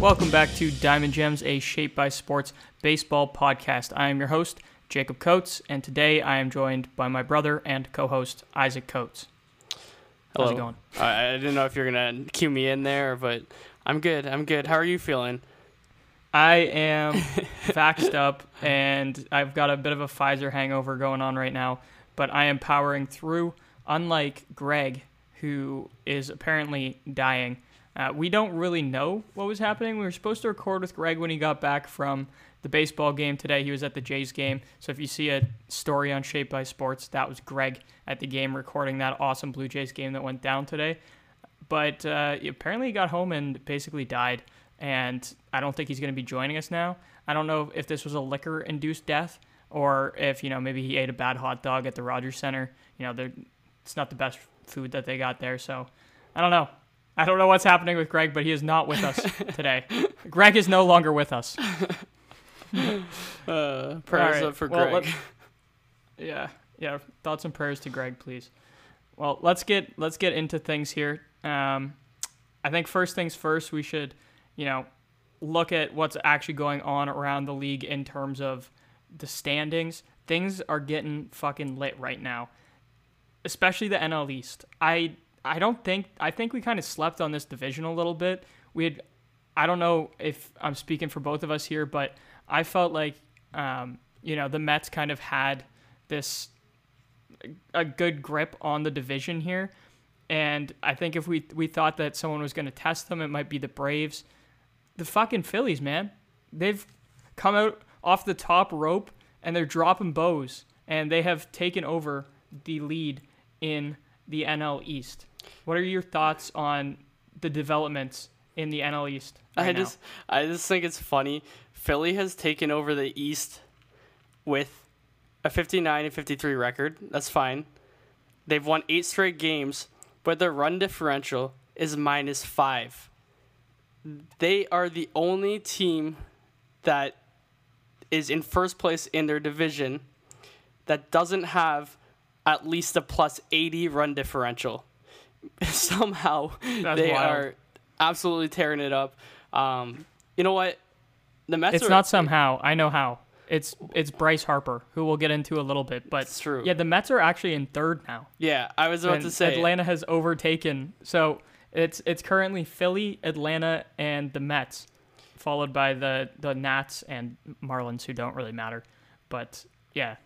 Welcome back to Diamond Gems, a Shaped by Sports baseball podcast. I am your host, Jacob Coates, and today I am joined by my brother and co host, Isaac Coates. Hello. How's it going? I, I didn't know if you're gonna cue me in there, but I'm good. I'm good. How are you feeling? I am vaxxed up, and I've got a bit of a Pfizer hangover going on right now, but I am powering through, unlike Greg, who is apparently dying. Uh, we don't really know what was happening. We were supposed to record with Greg when he got back from the baseball game today. He was at the Jays game. So if you see a story on Shaped by Sports, that was Greg at the game recording that awesome Blue Jays game that went down today. But uh, apparently he got home and basically died. And I don't think he's going to be joining us now. I don't know if this was a liquor induced death or if, you know, maybe he ate a bad hot dog at the Rogers Center. You know, it's not the best food that they got there. So I don't know. I don't know what's happening with Greg, but he is not with us today. Greg is no longer with us. Uh, prayers right. up for Well, Greg. Yeah, yeah. Thoughts and prayers to Greg, please. Well, let's get let's get into things here. Um, I think first things first, we should, you know, look at what's actually going on around the league in terms of the standings. Things are getting fucking lit right now, especially the NL East. I I don't think I think we kind of slept on this division a little bit. We had I don't know if I'm speaking for both of us here, but I felt like um, you know the Mets kind of had this a good grip on the division here, and I think if we we thought that someone was going to test them, it might be the Braves. The fucking Phillies, man, they've come out off the top rope and they're dropping bows, and they have taken over the lead in the NL East. What are your thoughts on the developments in the NL East? I right now? just, I just think it's funny. Philly has taken over the East with a 59 and 53 record. That's fine. They've won eight straight games, but their run differential is minus five. They are the only team that is in first place in their division that doesn't have at least a plus 80 run differential. Somehow That's they wild. are absolutely tearing it up. Um, you know what? The Mets It's are, not somehow. I know how. It's it's Bryce Harper, who we'll get into a little bit. But It's true. Yeah, the Mets are actually in third now. Yeah, I was about and to say Atlanta has overtaken. So it's it's currently Philly, Atlanta, and the Mets, followed by the the Nats and Marlins, who don't really matter. But yeah,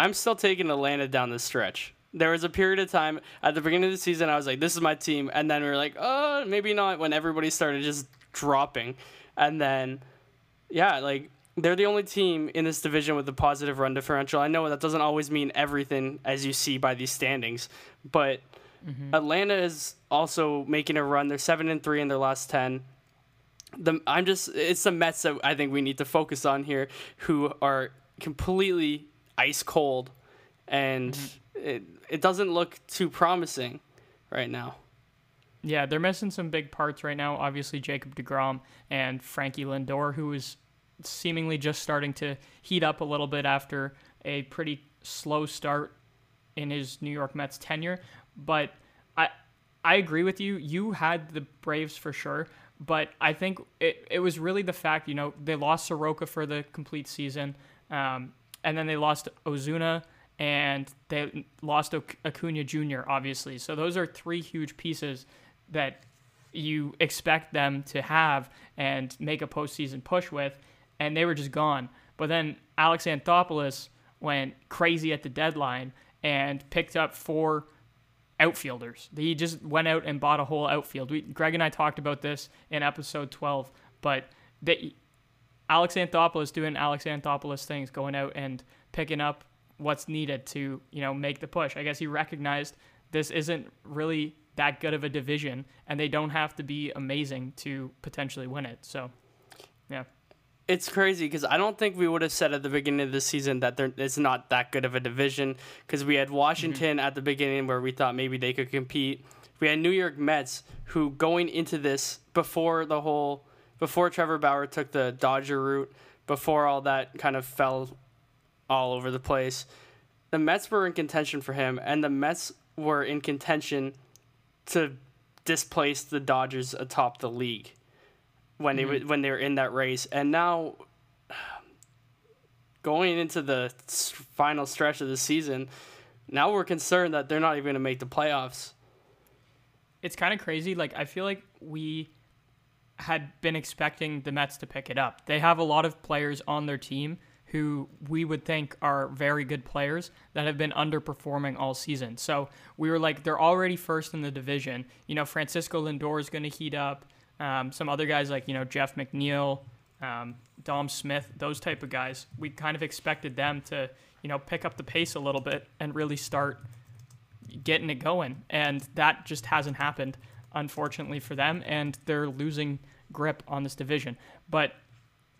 I'm still taking Atlanta down the stretch. There was a period of time at the beginning of the season I was like, "This is my team," and then we were like, "Oh, maybe not." When everybody started just dropping, and then, yeah, like they're the only team in this division with a positive run differential. I know that doesn't always mean everything as you see by these standings, but mm-hmm. Atlanta is also making a run. They're seven and three in their last ten. The I'm just it's the Mets that I think we need to focus on here, who are completely ice cold, and it it doesn't look too promising right now. yeah, they're missing some big parts right now. Obviously, Jacob Degrom and Frankie Lindor, who is seemingly just starting to heat up a little bit after a pretty slow start in his New York Mets tenure. But I I agree with you. You had the Braves for sure, but I think it, it was really the fact, you know, they lost Soroka for the complete season, um, and then they lost Ozuna, and they lost Acuna Jr., obviously. So those are three huge pieces that you expect them to have and make a postseason push with, and they were just gone. But then Alex Anthopoulos went crazy at the deadline and picked up four outfielders. He just went out and bought a whole outfield. We, Greg and I talked about this in episode 12, but they, Alex Anthopoulos doing Alex Anthopoulos things, going out and picking up what's needed to, you know, make the push. I guess he recognized this isn't really that good of a division and they don't have to be amazing to potentially win it. So, yeah. It's crazy because I don't think we would have said at the beginning of the season that there, it's not that good of a division because we had mm-hmm. Washington at the beginning where we thought maybe they could compete. We had New York Mets who going into this before the whole before Trevor Bauer took the Dodger route, before all that kind of fell all over the place. The Mets were in contention for him, and the Mets were in contention to displace the Dodgers atop the league. when they Mm-hmm. were when they were in that race, and now going into the final stretch of the season, now we're concerned that they're not even going to make the playoffs. it's kind of crazy. Like I feel like we had been expecting the Mets to pick it up. They have a lot of players on their team who we would think are very good players that have been underperforming all season. So we were like, they're already first in the division. You know, Francisco Lindor is going to heat up. Um, some other guys like you know Jeff McNeil, um, Dom Smith, those type of guys. We kind of expected them to you know pick up the pace a little bit and really start getting it going, and that just hasn't happened, unfortunately for them, and they're losing grip on this division. But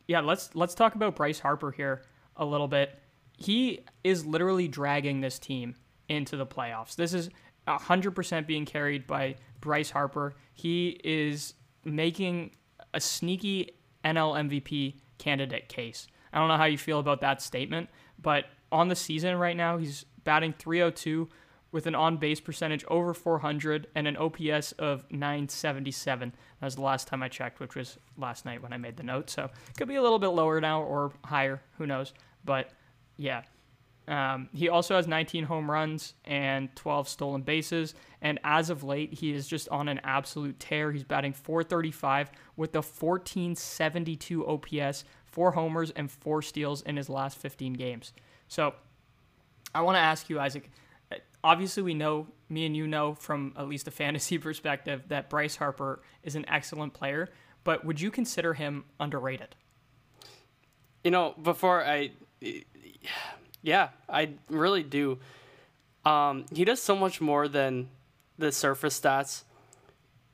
yeah, let's let's talk about Bryce Harper here a little bit. He is literally dragging this team into the playoffs. This is 100% being carried by Bryce Harper. He is making a sneaky NL MVP candidate case. I don't know how you feel about that statement, but on the season right now, he's batting 302 with an on base percentage over 400 and an OPS of 977. That was the last time I checked, which was last night when I made the note. So it could be a little bit lower now or higher. Who knows? But yeah. Um, he also has 19 home runs and 12 stolen bases. And as of late, he is just on an absolute tear. He's batting 435 with a 1472 OPS, four homers, and four steals in his last 15 games. So I want to ask you, Isaac. Obviously, we know, me and you know from at least a fantasy perspective, that Bryce Harper is an excellent player. But would you consider him underrated? You know, before I, yeah, I really do. Um, he does so much more than the surface stats.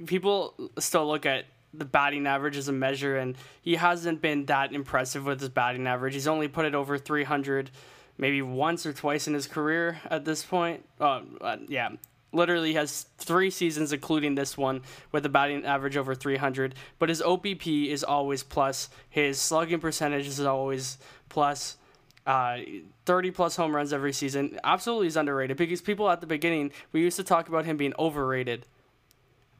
People still look at the batting average as a measure, and he hasn't been that impressive with his batting average. He's only put it over 300 maybe once or twice in his career at this point. Uh, uh, yeah, literally has three seasons, including this one, with a batting average over 300. But his OPP is always plus. His slugging percentage is always plus. Uh, 30 plus home runs every season. Absolutely is underrated because people at the beginning, we used to talk about him being overrated.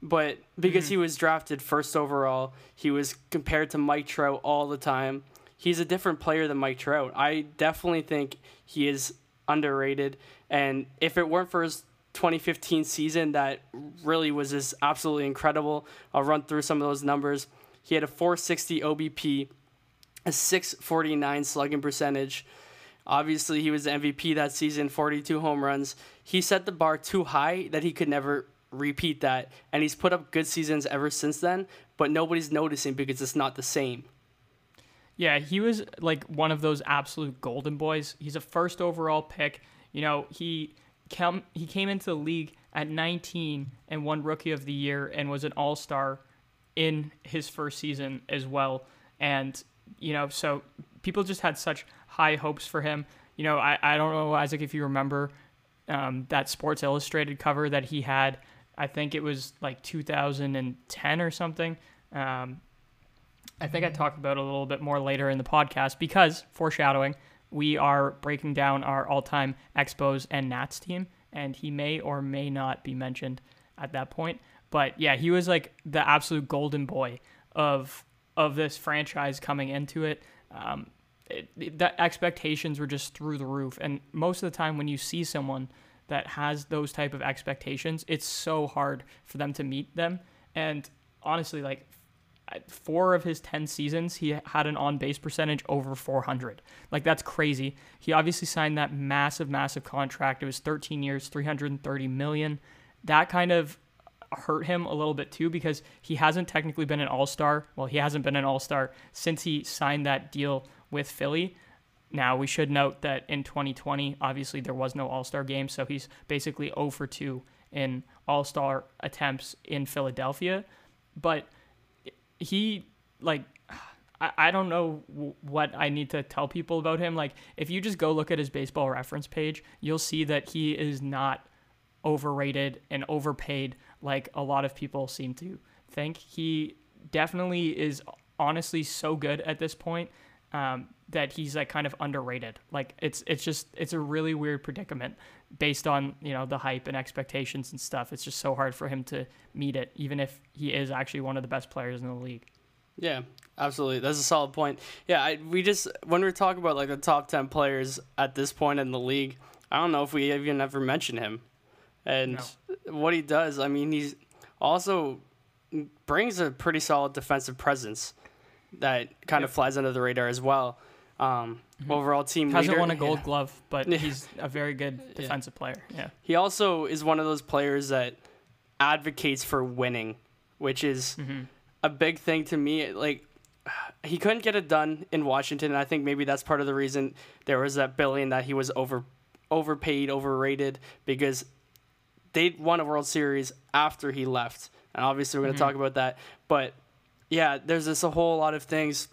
But because he was drafted first overall, he was compared to Mike Trout all the time. He's a different player than Mike Trout. I definitely think he is underrated. And if it weren't for his 2015 season, that really was just absolutely incredible. I'll run through some of those numbers. He had a 460 OBP, a 649 slugging percentage. Obviously, he was the MVP that season, 42 home runs. He set the bar too high that he could never repeat that. And he's put up good seasons ever since then, but nobody's noticing because it's not the same. Yeah, he was like one of those absolute golden boys. He's a first overall pick. You know, he came he came into the league at 19 and won rookie of the year and was an all-star in his first season as well. And you know, so people just had such high hopes for him. You know, I, I don't know Isaac if you remember um, that Sports Illustrated cover that he had. I think it was like 2010 or something. Um, I think I talked about it a little bit more later in the podcast because foreshadowing, we are breaking down our all-time Expos and Nats team, and he may or may not be mentioned at that point. But yeah, he was like the absolute golden boy of of this franchise coming into it. Um, it, it- the expectations were just through the roof, and most of the time when you see someone that has those type of expectations, it's so hard for them to meet them. And honestly, like four of his 10 seasons, he had an on base percentage over 400. Like, that's crazy. He obviously signed that massive, massive contract. It was 13 years, 330 million. That kind of hurt him a little bit too because he hasn't technically been an all star. Well, he hasn't been an all star since he signed that deal with Philly. Now, we should note that in 2020, obviously, there was no all star game. So he's basically 0 for 2 in all star attempts in Philadelphia. But he like I, I don't know w- what I need to tell people about him. Like if you just go look at his baseball reference page, you'll see that he is not overrated and overpaid like a lot of people seem to think. He definitely is honestly so good at this point um, that he's like kind of underrated. Like it's it's just it's a really weird predicament based on you know the hype and expectations and stuff. It's just so hard for him to meet it, even if he is actually one of the best players in the league. Yeah, absolutely. That's a solid point. Yeah, I, we just when we're talking about like the top ten players at this point in the league, I don't know if we even ever mention him, and what he does. I mean, he's also brings a pretty solid defensive presence that kind of flies under the radar as well. Um, Mm-hmm. Overall team leader Hasn't leader. won a Gold yeah. Glove, but he's a very good defensive player. Yeah. He also is one of those players that advocates for winning, which is mm-hmm. a big thing to me. Like he couldn't get it done in Washington, and I think maybe that's part of the reason there was that billion that he was over overpaid, overrated because they won a World Series after he left, and obviously we're going to mm-hmm. talk about that. But yeah, there's this a whole lot of things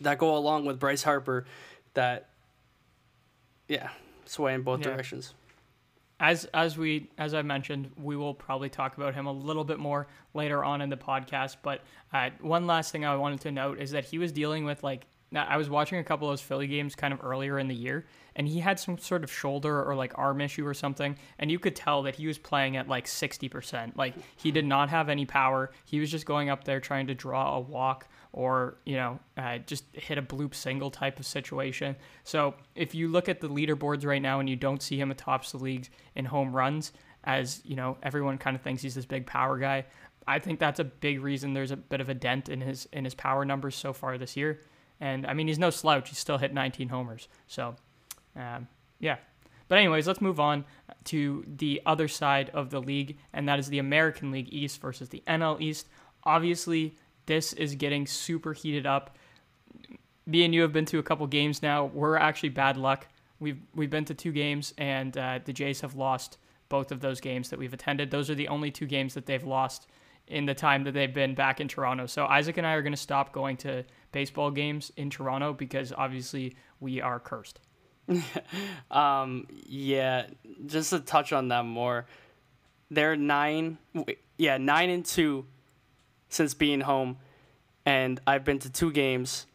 that go along with Bryce Harper that yeah sway in both Yeah. directions. as as we as I mentioned, we will probably talk about him a little bit more later on in the podcast. But uh, one last thing I wanted to note is that he was dealing with like I was watching a couple of those Philly games kind of earlier in the year, and he had some sort of shoulder or like arm issue or something, and you could tell that he was playing at like sixty percent. Like he did not have any power. He was just going up there trying to draw a walk or you know uh, just hit a bloop single type of situation. So if you look at the leaderboards right now and you don't see him atop the leagues in home runs, as you know everyone kind of thinks he's this big power guy. I think that's a big reason there's a bit of a dent in his in his power numbers so far this year. And I mean he's no slouch. He's still hit 19 homers. So um, yeah. But anyways, let's move on to the other side of the league, and that is the American League East versus the NL East. Obviously, this is getting super heated up. Me and you have been to a couple games now. We're actually bad luck. We've we've been to two games, and uh, the Jays have lost both of those games that we've attended. Those are the only two games that they've lost in the time that they've been back in Toronto. So Isaac and I are going to stop going to baseball games in Toronto because obviously we are cursed. Um, yeah, just to touch on that more, they're nine, yeah, nine and two since being home, and I've been to two games.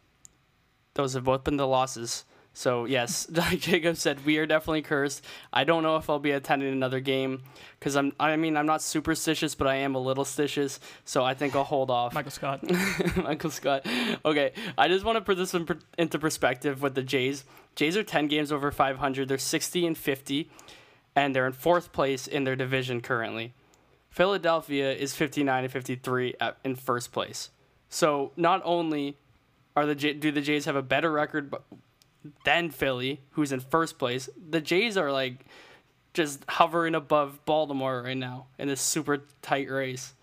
Those have both been the losses. So yes, like Jacob said, we are definitely cursed. I don't know if I'll be attending another game because I'm. I mean, I'm not superstitious, but I am a little stitious. So I think I'll hold off. Michael Scott. Michael Scott. Okay, I just want to put this in into perspective with the Jays. Jays are 10 games over 500. They're 60 and 50, and they're in fourth place in their division currently. Philadelphia is 59 and 53 at, in first place. So not only are the J- do the Jays have a better record than Philly, who's in first place, the Jays are like just hovering above Baltimore right now in this super tight race.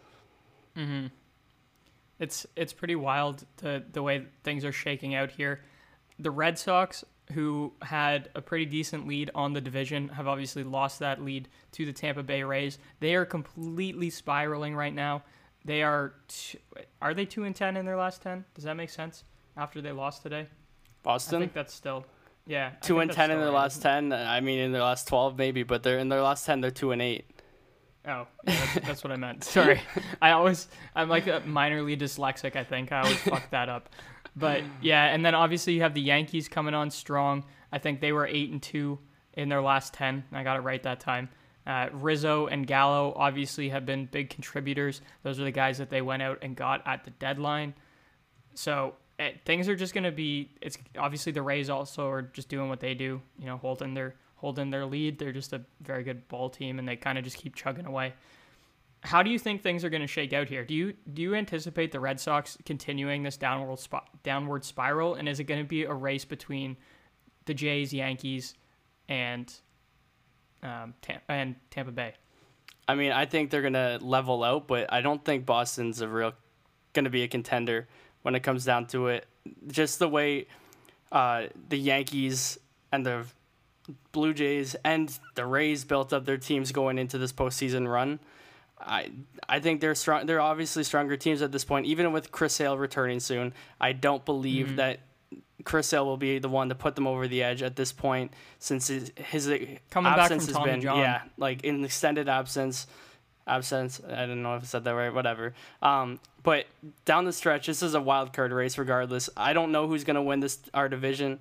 Mhm. it's it's pretty wild the the way things are shaking out here. The Red Sox, who had a pretty decent lead on the division, have obviously lost that lead to the Tampa Bay Rays. They are completely spiraling right now. They are t- are they two and ten in their last ten? Does that make sense? After they lost today, Boston. I think that's still yeah. Two and ten in their right, last ten. I mean, in their last twelve, maybe, but they're in their last ten. They're two and eight. Oh, yeah, that's, that's what I meant. Sorry, I always I'm like a minorly dyslexic. I think I always fuck that up. But yeah, and then obviously you have the Yankees coming on strong. I think they were eight and two in their last ten. I got it right that time. Uh, Rizzo and Gallo obviously have been big contributors. Those are the guys that they went out and got at the deadline. So eh, things are just going to be. It's obviously the Rays also are just doing what they do. You know, holding their holding their lead. They're just a very good ball team, and they kind of just keep chugging away. How do you think things are going to shake out here? Do you do you anticipate the Red Sox continuing this downward sp- downward spiral, and is it going to be a race between the Jays, Yankees, and um, Tam- and Tampa Bay? I mean, I think they're gonna level out, but I don't think Boston's a real gonna be a contender when it comes down to it. Just the way uh, the Yankees and the Blue Jays and the Rays built up their teams going into this postseason run. I I think they're strong. They're obviously stronger teams at this point. Even with Chris Sale returning soon, I don't believe that Chris Sale will be the one to put them over the edge at this point, since his, his Coming back absence has Tommy been yeah like an extended absence. Absence. I don't know if I said that right. Whatever. Um, but down the stretch, this is a wild card race. Regardless, I don't know who's gonna win this our division,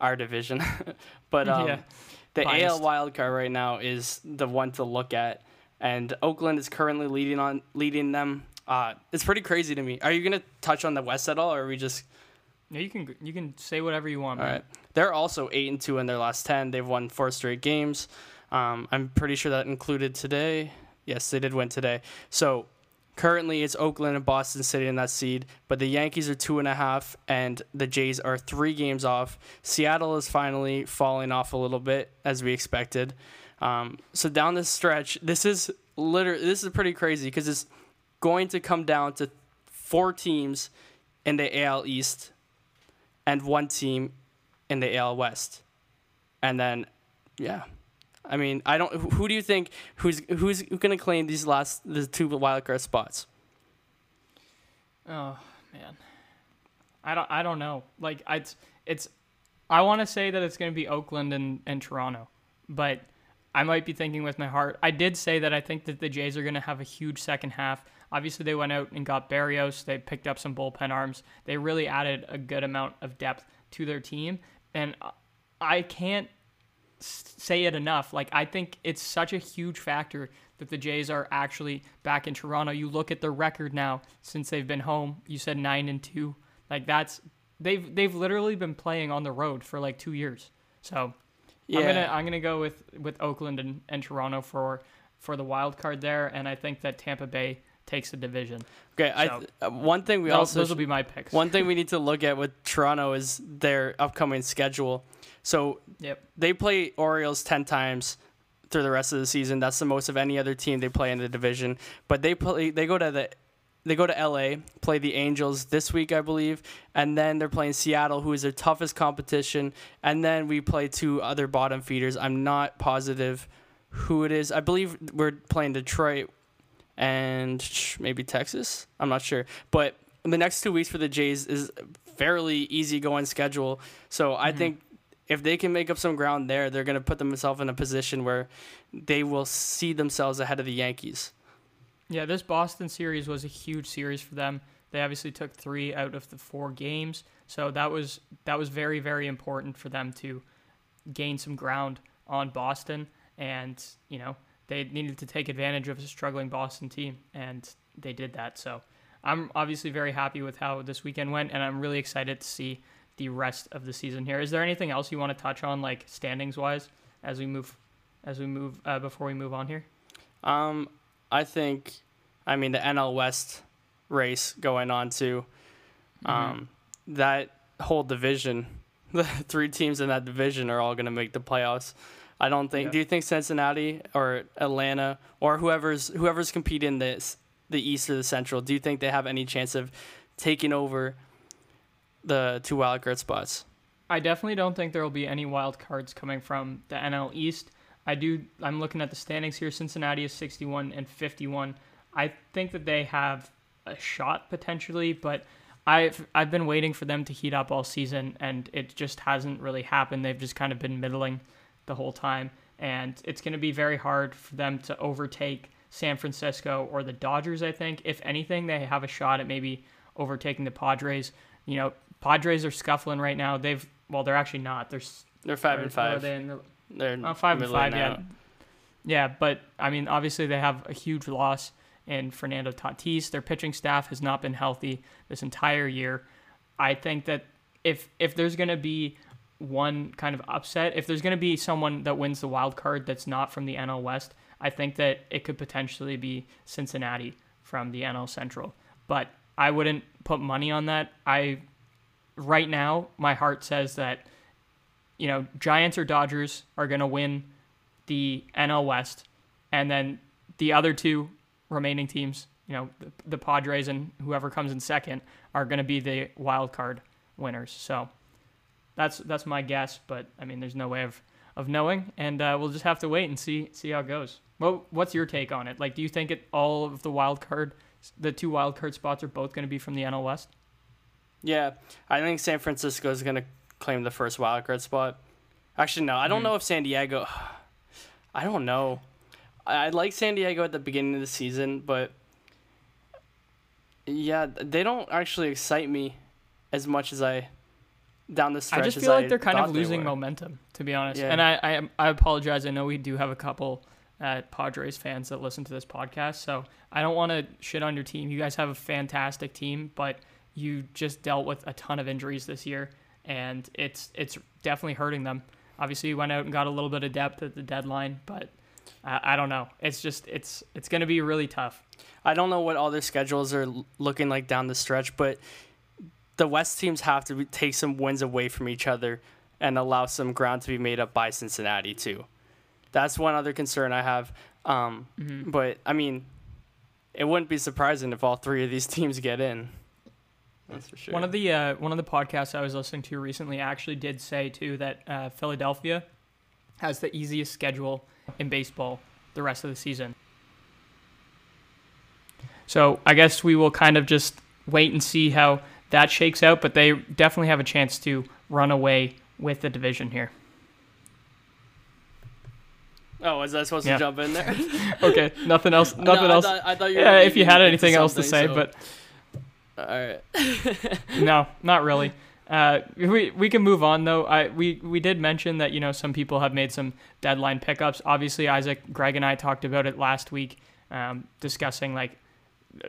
our division. but um, Yeah. the Biased. AL wild card right now is the one to look at, and Oakland is currently leading on leading them Uh, it's pretty crazy to me. Are you gonna touch on the West at all, or are we just? Yeah, you can you can say whatever you want. All man. right. They're also eight and two in their last ten. They've won four straight games. Um, I'm pretty sure that included today. Yes, they did win today. So currently it's Oakland and Boston sitting in that seed, but the Yankees are two and a half, and the Jays are three games off. Seattle is finally falling off a little bit as we expected. Um, so down this stretch, this is literally this is pretty crazy because it's going to come down to four teams in the AL East and one team in the AL West, and then yeah, I mean I don't. Who do you think who's who's going to claim these last the two wild card spots? Oh man, I don't I don't know. Like I, it's it's I want to say that it's going to be Oakland and and Toronto, but I might be thinking with my heart. I did say that I think that the Jays are going to have a huge second half. Obviously, they went out and got Berrios. They picked up some bullpen arms. They really added a good amount of depth to their team, and I can't say it enough. Like I think it's such a huge factor that the Jays are actually back in Toronto. You look at their record now since they've been home. You said nine and two. Like that's they've they've literally been playing on the road for like two years. So Yeah. I'm gonna I'm gonna go with with Oakland and, and Toronto for for the wild card there, and I think that Tampa Bay takes the division. Okay, I So- th- uh, one thing we Those, also those will be my picks. one thing we need to look at with Toronto is their upcoming schedule. So Yep. they play Orioles 10 times through the rest of the season. That's the most of any other team they play in the division. But they play they go to the they go to LA, play the Angels this week, I believe, and then they're playing Seattle, who is their toughest competition, and then we play two other bottom feeders. I'm not positive who it is. I believe we're playing Detroit and maybe Texas. I'm not sure, but the next two weeks for the Jays is fairly easy going schedule. So I mm-hmm. think if they can make up some ground there, they're going to put themselves in a position where they will see themselves ahead of the Yankees. Yeah, this Boston series was a huge series for them. They obviously took three out of the four games, so that was that was very very important for them to gain some ground on Boston, and you know they needed to take advantage of a struggling Boston team, and they did that. So I'm obviously very happy with how this weekend went, and I'm really excited to see the rest of the season here. Is there anything else you want to touch on, like standings wise, as we move as we move uh, before we move on here? Um, I think, I mean, the NL West race going on too. Um, that whole division, the three teams in that division are all going to make the playoffs. I don't think. Yeah. Do you think Cincinnati or Atlanta or whoever's whoever's competing this the East or the Central? Do you think they have any chance of taking over the two wild card spots? I definitely don't think there will be any wild cards coming from the NL East. I do. I'm looking at the standings here. Cincinnati is 61 and 51. I think that they have a shot potentially, but I've I've been waiting for them to heat up all season, and it just hasn't really happened. They've just kind of been middling the whole time, and it's going to be very hard for them to overtake San Francisco or the Dodgers. I think if anything, they have a shot at maybe overtaking the Padres. You know, Padres are scuffling right now. They've well, they're actually not. They're They're five and are five. they in the- They're uh, five and five, yeah. Yeah, but I mean, obviously they have a huge loss in Fernando Tatis. Their pitching staff has not been healthy this entire year. I think that if if there's gonna be one kind of upset, if there's gonna be someone that wins the wild card that's not from the NL West, I think that it could potentially be Cincinnati from the NL Central. But I wouldn't put money on that. I right now my heart says that you know Giants or Dodgers are gonna win the NL West, and then the other two remaining teams, you know, the, the Padres and whoever comes in second, are going to be the wild card winners. So that's that's my guess, but I mean, there's no way of, of knowing, and uh, we'll just have to wait and see see how it goes. Well, what's your take on it? Like, do you think it all of the wild card, the two wild card spots are both going to be from the NL West? Yeah, I think San Francisco is going to claim the first wild card spot. Actually, no, I don't Mhm. know if San Diego. I don't know. I I like San Diego at the beginning of the season, but yeah, they don't actually excite me as much as I down the stretch. I just feel like they're kind of losing were. momentum, to be honest. Yeah. And I, I I apologize. I know we do have a couple uh, Padres fans that listen to this podcast. So I don't want to shit on your team. You guys have a fantastic team, but you just dealt with a ton of injuries this year, and it's it's definitely hurting them. Obviously, you went out and got a little bit of depth at the deadline, but I, I don't know. It's just it's it's going to be really tough. I don't know what all their schedules are looking like down the stretch, but the West teams have to take some wins away from each other and allow some ground to be made up by Cincinnati too. That's one other concern I have. Um, Mm-hmm. But I mean, it wouldn't be surprising if all three of these teams get in. That's for sure. One of the uh, one of the podcasts I was listening to recently actually did say too that uh, Philadelphia has the easiest schedule in baseball the rest of the season. So I guess we will kind of just wait and see how that shakes out, but they definitely have a chance to run away with the division here. oh, was I supposed Yeah. to jump in there? Okay, nothing else. No, Nothing I else. thought- I thought you were yeah, if you had anything else to say, something, but so- all right. no, not really. Uh, we we can move on though. I we we did mention that you know some people have made some deadline pickups. Obviously, Isaac, Greg, and I talked about it last week, um, discussing like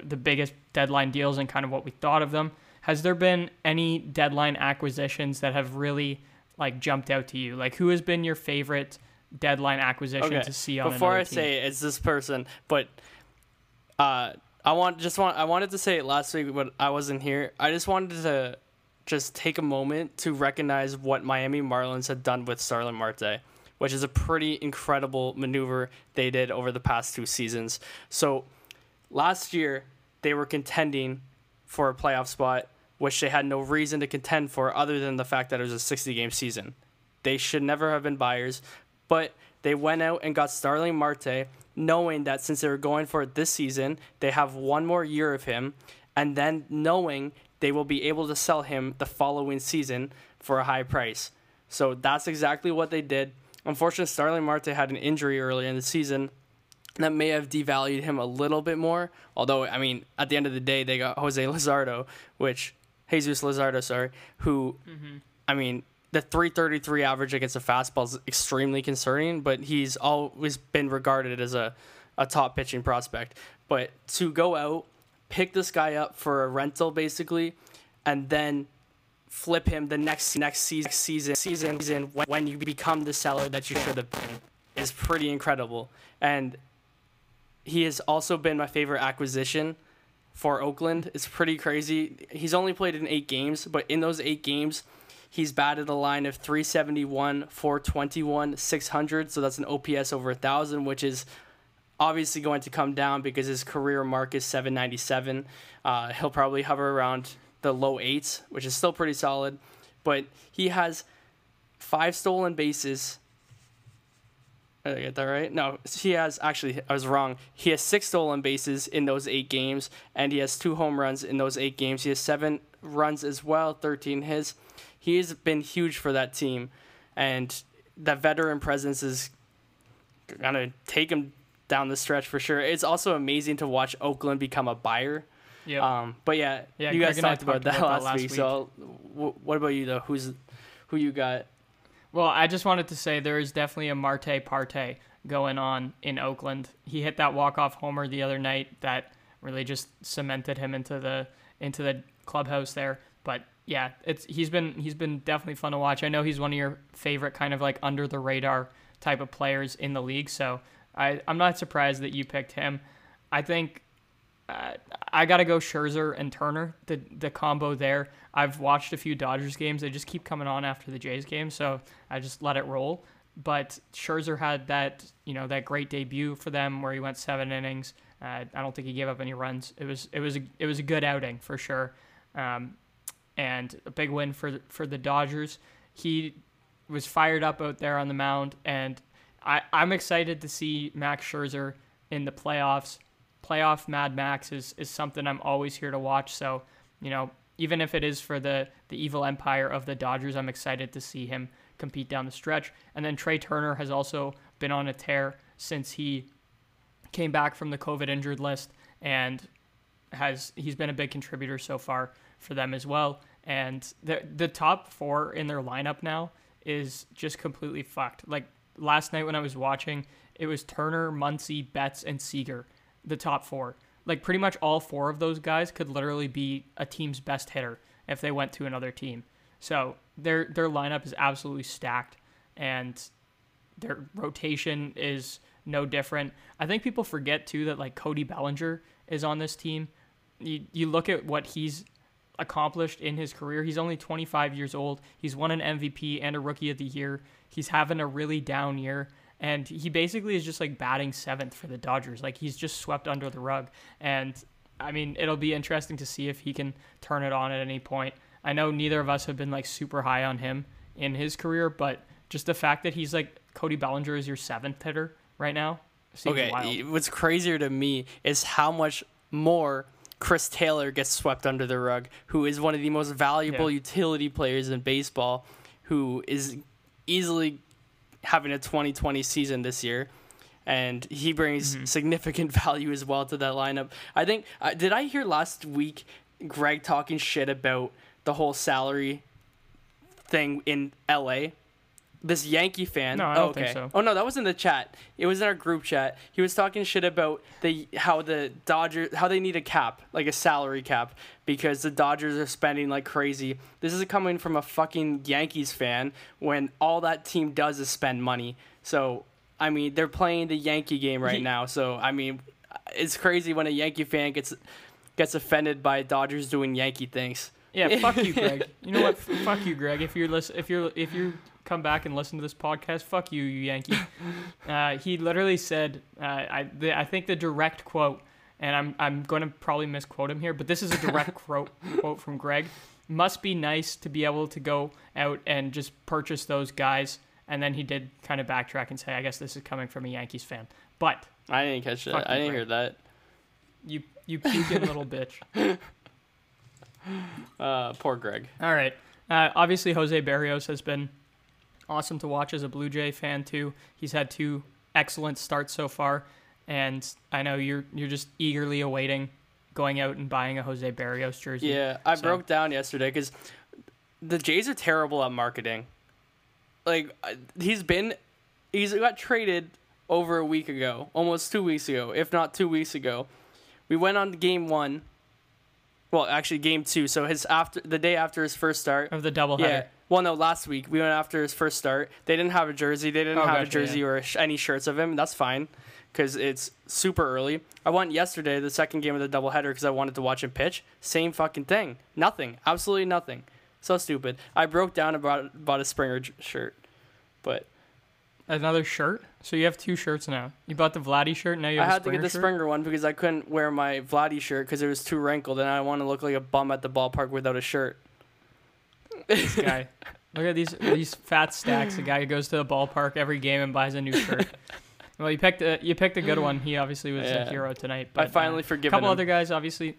the biggest deadline deals and kind of what we thought of them. Has there been any deadline acquisitions that have really like jumped out to you? Like who has been your favorite deadline acquisition Okay, to see on Before I team? say it, it's this person, but uh, I want just want I wanted to say it last week, but I wasn't here. I just wanted to just take a moment to recognize what Miami Marlins had done with Starling Marte, which is a pretty incredible maneuver they did over the past two seasons. So last year they were contending for a playoff spot, which they had no reason to contend for other than the fact that it was a 60 game season. They should never have been buyers, but they went out and got Starling Marte, knowing that since they were going for it this season, they have one more year of him, and then knowing they will be able to sell him the following season for a high price. So that's exactly what they did. Unfortunately, Starling Marte had an injury earlier in the season that may have devalued him a little bit more. Although, I mean, at the end of the day, they got Jose Luzardo, which Jesus Luzardo, sorry, who, mm-hmm. I mean, the 333 average against a fastball is extremely concerning, but he's always been regarded as a, a top pitching prospect. But to go out, pick this guy up for a rental basically, and then flip him the next next season season season, season when, when you become the seller that you should have been is pretty incredible. And he has also been my favorite acquisition for Oakland. It's pretty crazy. He's only played in eight games, but in those eight games, he's batted a line of 371, 421, 600. So that's an OPS over a thousand, which is obviously going to come down because his career mark is 797. Uh, he'll probably hover around the low eights, which is still pretty solid. But he has five stolen bases. Did I get that right? No, he has actually, I was wrong. He has six stolen bases in those eight games, and he has two home runs in those eight games. He has seven runs as well, 13 his. He has been huge for that team, and that veteran presence is going to take him down the stretch for sure. It's also amazing to watch Oakland become a buyer. Yeah. Um, but yeah, Yeah, you guys I talked about talked that, about last, that last week. week. So, w- what about you though? Who's who you got? Well, I just wanted to say there is definitely a Marte parte going on in Oakland. He hit that walk-off homer the other night that really just cemented him into the into the clubhouse there. But yeah, it's he's been he's been definitely fun to watch. I know he's one of your favorite kind of like under the radar type of players in the league, so I I'm not surprised that you picked him. I think uh, I gotta go Scherzer and Turner. The the combo there. I've watched a few Dodgers games. They just keep coming on after the Jays game, so I just let it roll. But Scherzer had that you know that great debut for them where he went seven innings. Uh, I don't think he gave up any runs. It was it was a, it was a good outing for sure, um, and a big win for the, for the Dodgers. He was fired up out there on the mound, and I I'm excited to see Max Scherzer in the playoffs playoff Mad Max is, is something I'm always here to watch. So, you know, even if it is for the, the evil empire of the Dodgers, I'm excited to see him compete down the stretch. And then Trea Turner has also been on a tear since he came back from the COVID injured list and has he's been a big contributor so far for them as well. And the the top four in their lineup now is just completely fucked. Like last night when I was watching, it was Turner, Muncy, Betts, and Seager, the top four. Like pretty much all four of those guys could literally be a team's best hitter if they went to another team. So their their lineup is absolutely stacked, and their rotation is no different. I think people forget too that like Cody Bellinger is on this team. You you look at what he's accomplished in his career. He's only 25 years old. He's won an MVP and a Rookie of the Year. He's having a really down year, and he basically is just like batting seventh for the Dodgers. Like he's just swept under the rug. And I mean, it'll be interesting to see if he can turn it on at any point. I know neither of us have been like super high on him in his career, but just the fact that he's like Cody Bellinger is your seventh hitter right now. seems Okay, wild. what's crazier to me is how much more Chris Taylor gets swept under the rug, who is one of the most valuable Yeah. utility players in baseball, who is easily having a 2020 season this year. And he brings Mm-hmm. significant value as well to that lineup. I think, uh, did I hear last week Greg talking shit about the whole salary thing in LA? This Yankee fan. No, I oh, don't okay. think so. Oh no, that was in the chat. It was in our group chat. He was talking shit about the how the Dodgers how they need a cap, like a salary cap, because the Dodgers are spending like crazy. This is coming from a fucking Yankees fan when all that team does is spend money. So I mean, they're playing the Yankee game right now. So I mean, it's crazy when a Yankee fan gets gets offended by Dodgers doing Yankee things. Yeah, fuck you, Greg. You know what? F- fuck you, Greg. If you're listen, if you're if you come back and listen to this podcast, fuck you, you Yankee. Uh, he literally said, uh, I the, I think the direct quote, and I'm I'm going to probably misquote him here, but this is a direct quote quote from Greg. Must be nice to be able to go out and just purchase those guys. And then he did kind of backtrack and say, I guess this is coming from a Yankees fan. But I didn't catch that. I didn't hear that. you you puking little bitch. Uh, poor Greg. All right. Uh, obviously, Jose Berrios has been awesome to watch as a Blue Jay fan too. He's had two excellent starts so far, and I know you're you're just eagerly awaiting going out and buying a Jose Berrios jersey. Yeah, I So- broke down yesterday because the Jays are terrible at marketing. Like he's been, he's got traded over a week ago, almost two weeks ago, if not two weeks ago. We went on to game one. Well, actually, game two. So his after the day after his first start. Of the doubleheader. Yeah. Well, no, last week we went after his first start. They didn't have a jersey. They didn't Oh, have a gotcha, jersey yeah. or sh- any shirts of him. That's fine, because it's super early. I went yesterday, the second game of the doubleheader, because I wanted to watch him pitch. Same fucking thing. Nothing. Absolutely nothing. So stupid. I broke down about bought a Springer j- shirt, but Another shirt. So you have two shirts now. You bought the Vladdy shirt. Now you I have a had to get the shirt? Springer one because I couldn't wear my Vladdy shirt because it was too wrinkled, and I want to look like a bum at the ballpark without a shirt. This guy. Look at these these fat stacks. The guy who goes to the ballpark every game and buys a new shirt. well, you picked a you picked a good one. He obviously was Yeah. a hero tonight. But, I finally uh, forgiven A couple him. other guys, obviously.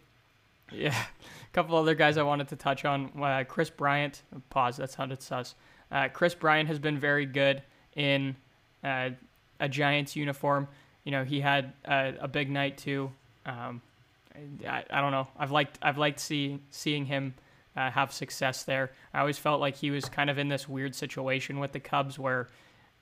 Yeah, a couple other guys I wanted to touch on. Uh, Kris Bryant. Pause. That sounded sus. Uh, Kris Bryant has been very good in uh, a Giants uniform. You know, he had a, a big night too. Um, I, I don't know. I've liked I've liked see, seeing him uh, have success there. I always felt like he was kind of in this weird situation with the Cubs where,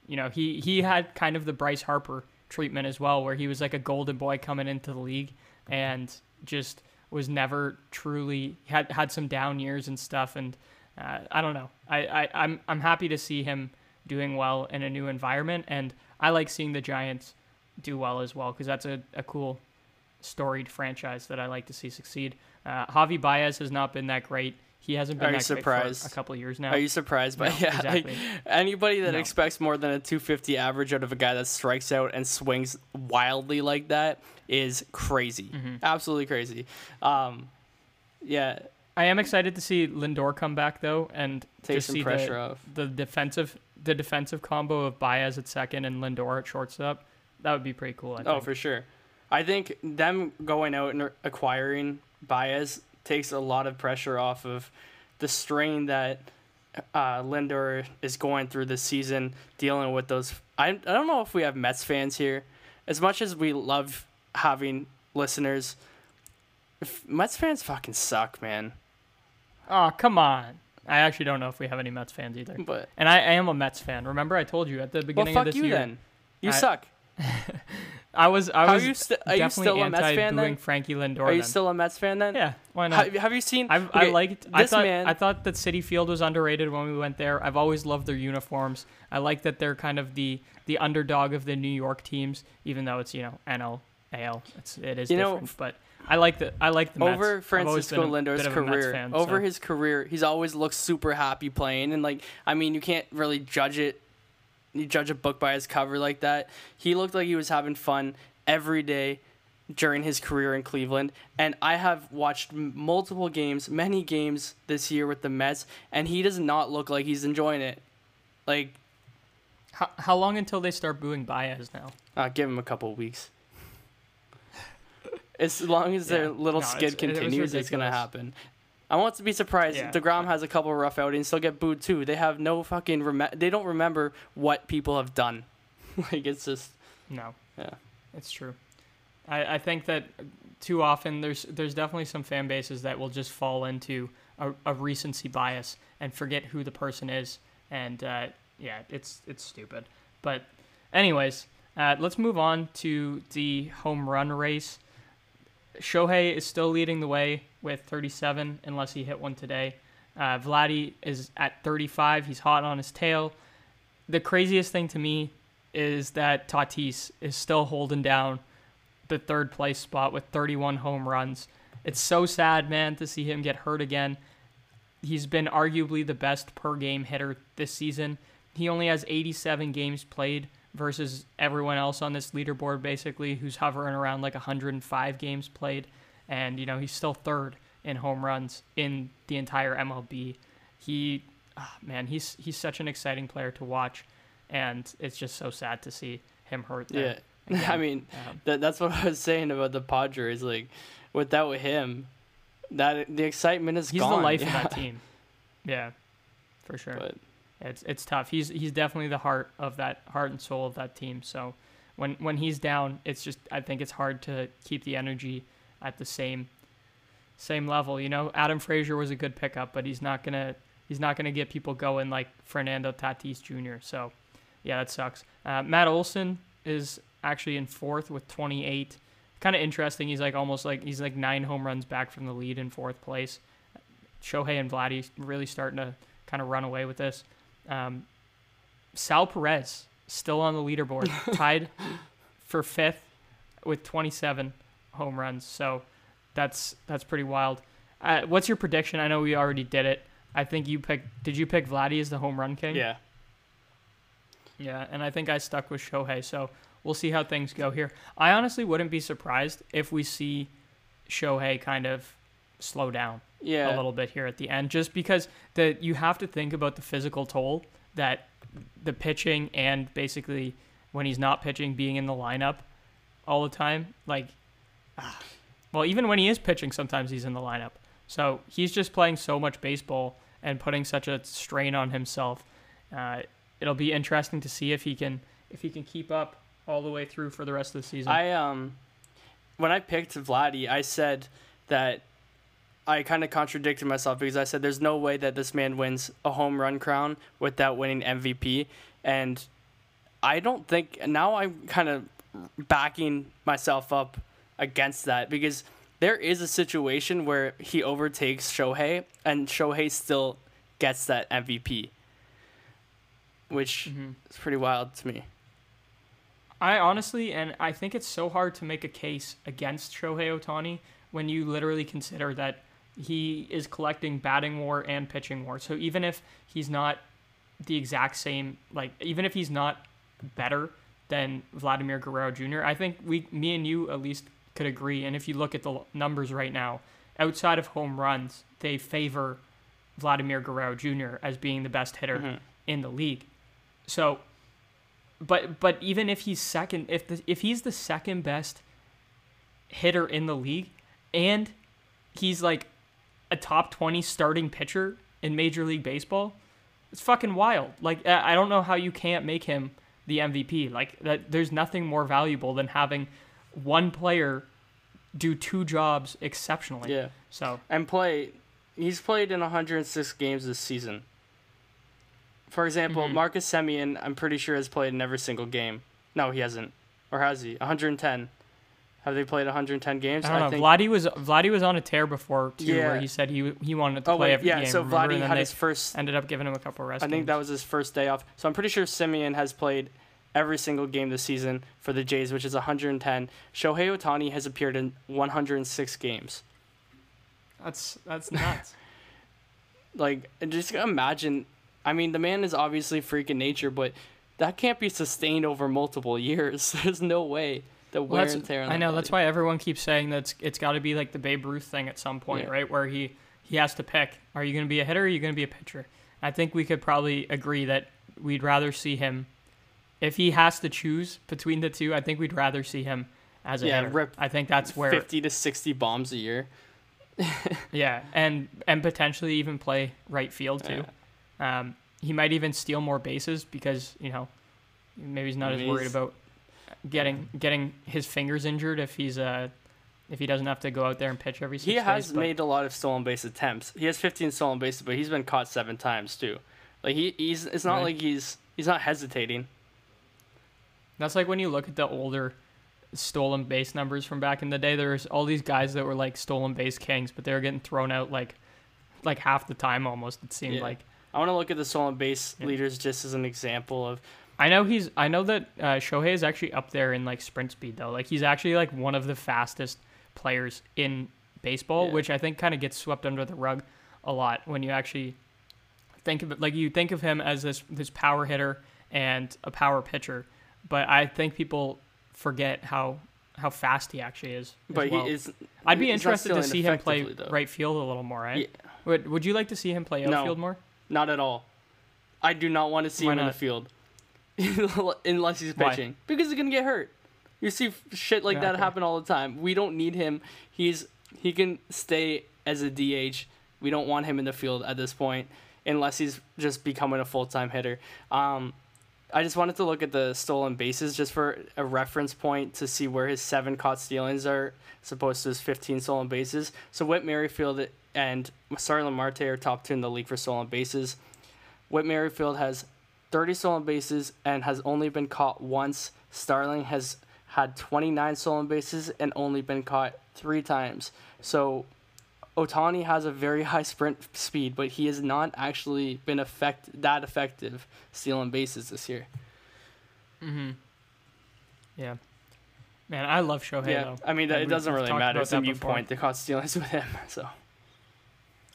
you know, he he had kind of the Bryce Harper treatment as well, where he was like a golden boy coming into the league and just was never truly had had some down years and stuff. And uh, I don't know. I, I I'm I'm happy to see him doing well in a new environment, and I like seeing the Giants do well as well because that's a, a cool storied franchise that I like to see succeed. Uh, Javi Baez has not been that great. He hasn't been Are that great for a couple years now. Are you surprised by No, yeah? like, anybody that No. expects more than a 250 average out of a guy that strikes out and swings wildly like that is crazy. Mm-hmm. Absolutely crazy. Um, yeah, I am excited to see Lindor come back though, and take just some see pressure the, off. the defensive the defensive combo of Baez at second and Lindor at shortstop. That would be pretty cool. I think. Oh, for sure. I think them going out and acquiring Baez takes a lot of pressure off of the strain that uh, Lindor is going through this season, dealing with those. I, I don't know if we have Mets fans here. As much as we love having listeners, if Mets fans fucking suck, man. Oh, come on. I actually don't know if we have any Mets fans either. But And I, I am a Mets fan. Remember, I told you at the well, beginning fuck of this you year. then. You I- suck. I was I How was are you, st- are you definitely still a Mets fan then? Frankie Lindor. Are you then. still a Mets fan then? Yeah, why not? Have, have you seen? I've, I okay, liked. I this thought man. I thought that Citi Field was underrated when we went there. I've always loved their uniforms. I like that they're kind of the the underdog of the New York teams, even though it's you know NL AL. It's it is You know, different, but I like the I like the over I've Francisco Lindor's bit of a Mets career, fan, over so- his career, he's always looked super happy playing, and like I mean, you can't really judge it. You judge a book by its cover like that. He looked like he was having fun every day during his career in Cleveland, and I have watched multiple games, many games this year with the Mets, and he does not look like he's enjoying it. Like, How, how long until they start booing Baez now? uh, give him a couple of weeks. As long as their little No, skid it's- it continues, it's gonna happen. I want to be surprised. Yeah. deGrom has a couple rough outings. He'll get booed too. They have no fucking. Rem- they don't remember what people have done. like it's just. No. Yeah. It's true. I, I think that too often there's there's definitely some fan bases that will just fall into a, a recency bias and forget who the person is, and uh, yeah, it's it's stupid. But anyways, uh, let's move on to the home run race. Shohei is still leading the way with 37, unless he hit one today. Uh, Vladdy is at 35. He's hot on his tail. The craziest thing to me is that Tatis is still holding down the third place spot with 31 home runs. It's so sad, man, to see him get hurt again. He's been arguably the best per game hitter this season. He only has 87 games played versus everyone else on this leaderboard, basically, who's hovering around like 105 games played. And, you know, he's still third in home runs in the entire MLB. He, ah, man, he's he's such an exciting player to watch, and it's just so sad to see him hurt. There Yeah. I mean, Um, that that's what I was saying about the Padres. Like, without him, that the excitement is he's gone. the life yeah. of that team. Yeah, for sure. But It's it's tough. He's he's definitely the heart of that heart and soul of that team. So when when he's down, it's just I think it's hard to keep the energy at the same same level. You know, Adam Frazier was a good pickup, but he's not gonna he's not gonna get people going like Fernando Tatis Jr. So yeah, that sucks. Uh, Matt Olson is actually in fourth with 28. Kind of interesting. He's like almost like he's like nine home runs back from the lead in fourth place. Shohei and Vladdy really starting to kind of run away with this. Um, Sal Perez still on the leaderboard, tied for fifth with 27 home runs. So that's that's pretty wild. Uh, what's your prediction? I know we already did it. I think you picked. Did you pick Vladdy as the home run king? yeah, Yeah, and I think I stuck with Shohei. So we'll see how things go here. I honestly wouldn't be surprised if we see Shohei kind of slow down yeah. a little bit here at the end, just because the you have to think about the physical toll that the pitching and basically when he's not pitching, being in the lineup all the time, like, well, even when he is pitching, sometimes he's in the lineup. So he's just playing so much baseball and putting such a strain on himself. Uh, it'll be interesting to see if he can if he can keep up all the way through for the rest of the season. I um, when I picked Vladdy, I said that I kind of contradicted myself because I said there's no way that this man wins a home run crown without winning MVP, and I don't think now I'm kind of backing myself up against that because there is a situation where he overtakes Shohei and Shohei still gets that MVP, which Mhm. is pretty wild to me. I honestly, and I think it's so hard to make a case against Shohei Ohtani when you literally consider that he is collecting batting war and pitching war. So even if he's not the exact same, like even if he's not better than Vladimir Guerrero Jr., I think we, me and you at least could agree. And if you look at the numbers right now, outside of home runs, they favor Vladimir Guerrero Jr. as being the best hitter Mhm. in the league. So but but even if he's second, if the, if he's the second best hitter in the league, and he's like a top twenty starting pitcher in Major League Baseball, it's fucking wild. Like I don't know how you can't make him the MVP. Like that, there's nothing more valuable than having one player do two jobs exceptionally. Yeah. So and play. He's played in 106 games this season. For example, Mhm. Marcus Semien, I'm pretty sure has played in every single game. No, he hasn't. or has he? 110. Have they played 110 games? I don't know. Vladdy was Vladdy was on a tear before too, Yeah. where he said he he wanted to Oh play wait, every yeah. game. So remember? Vladdy had his first. ended up giving him a couple rest. I think games. that was his first day off. So I'm pretty sure Semien has played every single game this season for the Jays, which is 110. Shohei Ohtani has appeared in 106 games. that's that's nuts. Like, just imagine. I mean, the man is obviously freaking nature, but that can't be sustained over multiple years. There's no way. The wear that's- and tear. I know body. that's why everyone keeps saying that it's, it's got to be like the Babe Ruth thing at some point, Yeah. right? Where he he has to pick: Are you going to be a hitter? or Are you going to be a pitcher? I think we could probably agree that we'd rather see him if he has to choose between the two. I think we'd rather see him as a Yeah, hitter. rip I think that's where 50 to 60 bombs a year. yeah, and and potentially even play right field too. Um, he might even steal more bases because you know maybe he's not I as worried about getting getting his fingers injured if he's uh if he doesn't have to go out there and pitch every six He has made a lot of stolen base attempts. He has 15 stolen bases, but he's been caught seven times too. Like he, he's it's not Right. like he's he's not hesitating. That's like when you look at the older stolen base numbers from back in the day. There's all these guys that were like stolen base kings, but they were getting thrown out like like half the time almost. It seemed Yeah. like. I want to look at the stolen base Yeah. leaders just as an example of I know he's. I know that uh, Shohei is actually up there in like sprint speed though. Like he's actually like one of the fastest players in baseball, Yeah. which I think kind of gets swept under the rug a lot when you actually think of it. Like you think of him as this this power hitter and a power pitcher, but I think people forget how how fast he actually is. but well. he is I'd be interested to see him play though. right field a little more. Right? Yeah. Would Would you like to see him play No. outfield more? Not at all. I do not want to see Why him in the field unless he's Why? pitching because he's gonna get hurt. You see shit like Yeah, that okay. happen all the time. We don't need him. He's he can stay as a DH. We don't want him in the field at this point unless he's just becoming a full time hitter. Um, I just wanted to look at the stolen bases just for a reference point to see where his seven caught stealings are, supposed to his 15 stolen bases. So Whit Merrifield and Starling Marte are top two in the league for stolen bases. Whit Merrifield has 30 stolen bases and has only been caught once. Starling has had 29 stolen bases and only been caught three times. So Ohtani has a very high sprint speed, but he has not actually been effect that effective stealing bases this year. Mm-hmm. Yeah. Man, I love Shohei yeah, though. I mean Yeah, it doesn't really matter. It's a before. point. The caught stealings with him. So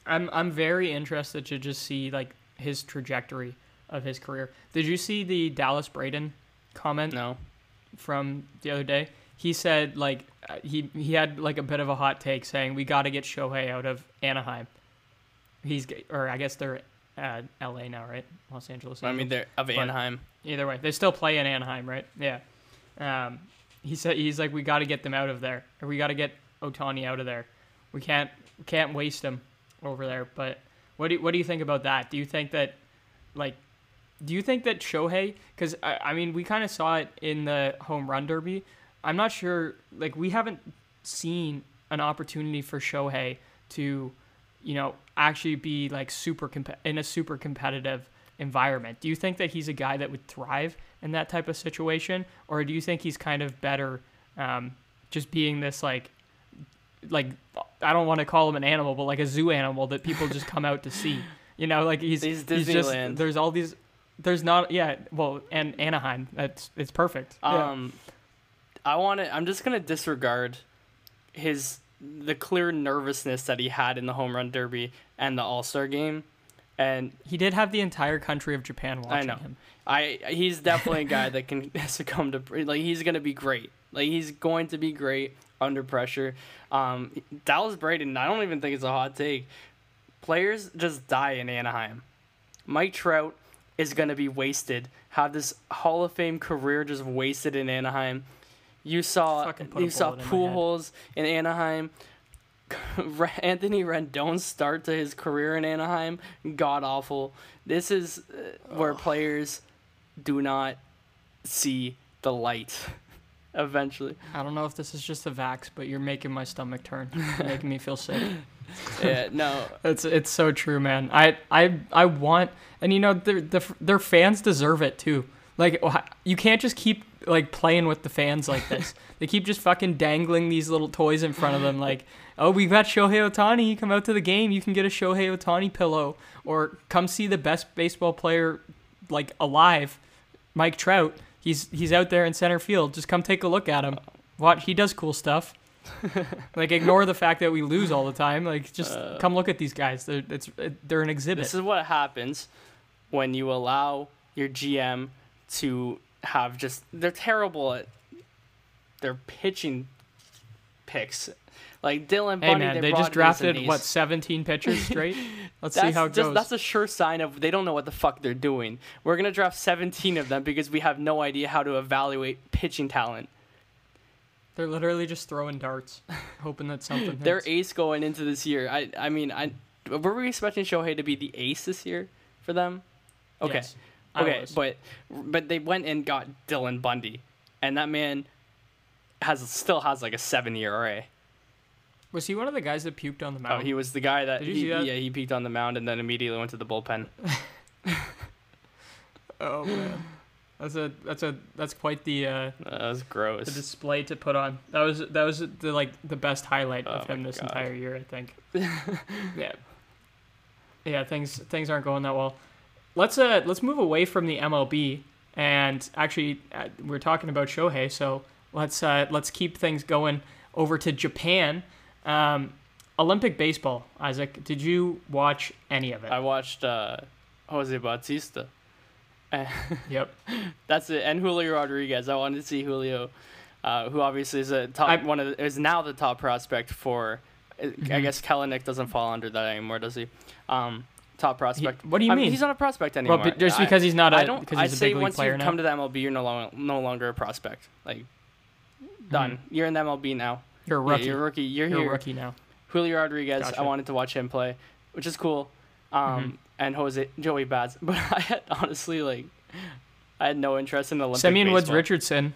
I'm I'm very interested to just see like his trajectory of his career. Did you see the Dallas Braden comment no, from the other day? He said like uh, he he had like a bit of a hot take saying we got to get Shohei out of Anaheim. He's or I guess they're uh, L.A. now, right? Los Angeles. I mean they're of But- Anaheim. Either way, they still play in Anaheim, right? Yeah. Um, he said he's like, we got to get them out of there, or we got to get Ohtani out of there. We can't can't waste him over there. But what do you, what do you think about that? Do you think that like do you think that Shohei? Because I, I mean, we kind of saw it in the home run derby. I'm not sure. Like we haven't seen an opportunity for Shohei to, you know, actually be like super comp- in a super competitive environment. Do you think that he's a guy that would thrive in that type of situation, or do you think he's kind of better um, just being this like like I don't want to call him an animal, but like a zoo animal that people just come out to see. You know, like he's He's he's just there's all these there's not yeah well and Anaheim that's it's perfect. Yeah. Um, I want to. I'm just gonna disregard his the clear nervousness that he had in the home run derby and the All Star game, and He did have the entire country of Japan watching know. him. I he's definitely a guy that can succumb to like he's gonna be great. Like he's going to be great under pressure. Um, Dallas Braden, I don't even think it's a hot take. Players just die in Anaheim. Mike Trout is gonna be wasted. Have this Hall of Fame career just wasted in Anaheim. You saw Fucking put a you saw bullet in. Pujols in Anaheim. Anthony Rendon's start to his career in Anaheim, god awful. This is uh, where players do not see the light. Eventually, I don't know if this is just a vax, but you're making my stomach turn. You're making me feel sick. yeah, no, It's it's so true, man. I I I want, and you know, their the their fans deserve it too. Like you can't just keep like playing with the fans like this. they keep just fucking dangling these little toys in front of them, like, oh, we got Shohei Ohtani. Come out to the game. You can get a Shohei Ohtani pillow, or come see the best baseball player like alive, Mike Trout. He's he's out there in center field. Just come take a look at him. Watch, he does cool stuff. like ignore the fact that we lose all the time. Like just uh, come look at these guys. They're it's they're an exhibit. This is what happens when you allow your GM to have just they're terrible at their pitching picks. Like Dylan Bundy, hey man, they, they just drafted what 17 pitchers straight. Let's see how it just, goes. That's a sure sign of they don't know what the fuck they're doing. We're gonna draft 17 of them because we have no idea how to evaluate pitching talent. They're literally just throwing darts, hoping that something. Hits. Their ace going into this year. I I mean I were we expecting Shohei to be the ace this year for them? Okay. Yes, okay, but but they went and got Dylan Bundy, and that man has still has like a seven year ERA. Was he one of the guys that puked on the oh, mound? Oh, he was the guy that, he, that? yeah he puked on the mound and then immediately went to the bullpen. oh man. That's a that's a that's quite the uh, that was gross. The display to put on. That was that was the like the best highlight oh of him this God. entire year, I think. yeah. Yeah, things things aren't going that well. Let's uh let's move away from the MLB and actually uh, we're talking about Shohei, so let's uh let's keep things going over to Japan. Um, Olympic baseball, Isaac. Did you watch any of it? I watched uh, Jose Bautista. yep. That's it. And Julio Rodriguez. I wanted to see Julio, uh, who obviously is a top I, one of the, is now the top prospect for. Mm-hmm. I guess Kelenic doesn't fall under that anymore, does he? Um, top prospect. He, what do you I mean? mean? He's not a prospect anymore. Well, just because he's not a. I don't. Because he's I say once you come to the MLB, you're no longer no longer a prospect. Like, done. Mm-hmm. You're in the MLB now. You're a rookie. Yeah, you're a rookie. You're, you're here. a rookie now. Julio Rodriguez. Gotcha. I wanted to watch him play, which is cool. Um, mm-hmm. and Jose Joey Bats, but I had honestly like I had no interest in the Olympic Simeon baseball. Woods Richardson,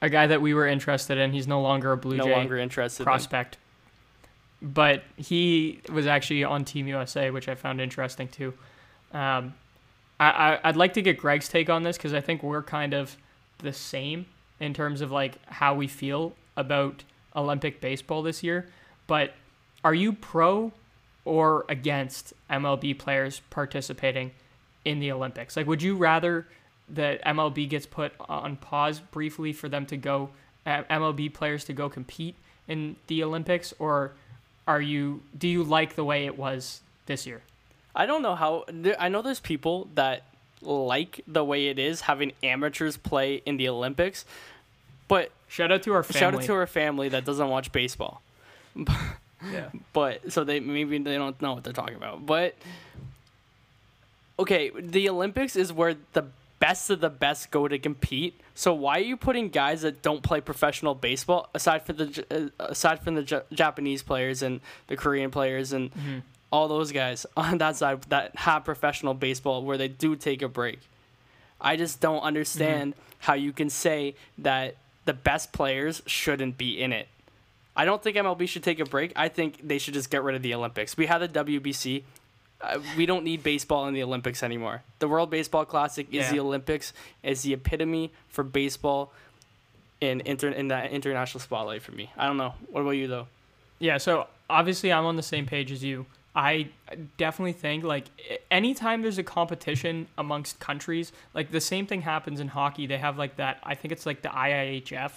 a guy that we were interested in. He's no longer a Blue no Jay longer interested prospect. In. But he was actually on Team USA, which I found interesting too. Um, I, I would like to get Greg's take on this because I think we're kind of the same in terms of like how we feel about Olympic baseball this year. But are you pro or against MLB players participating in the Olympics? Like, would you rather that MLB gets put on pause briefly for them to go uh, MLB players to go compete in the Olympics, or are you do you like the way it was this year? I don't know how. I know there's people that like the way it is having amateurs play in the Olympics, but shout out to our family. shout out to our family that doesn't watch baseball. yeah. But so they maybe they don't know what they're talking about. But okay, the Olympics is where the best of the best go to compete. So why are you putting guys that don't play professional baseball aside from the uh, aside from the J- Japanese players and the Korean players and mm-hmm. all those guys on that side that have professional baseball where they do take a break? I just don't understand mm-hmm. how you can say that the best players shouldn't be in it. I don't think MLB should take a break. I think they should just get rid of the Olympics. We had the WBC uh, we don't need baseball in the Olympics anymore. The World Baseball Classic is yeah. the Olympics, is the epitome for baseball in inter in that international spotlight for me. I don't know. What about you though? Yeah, so obviously I'm on the same page as you. I definitely think like anytime there's a competition amongst countries, like the same thing happens in hockey. They have like that. I think it's like the IIHF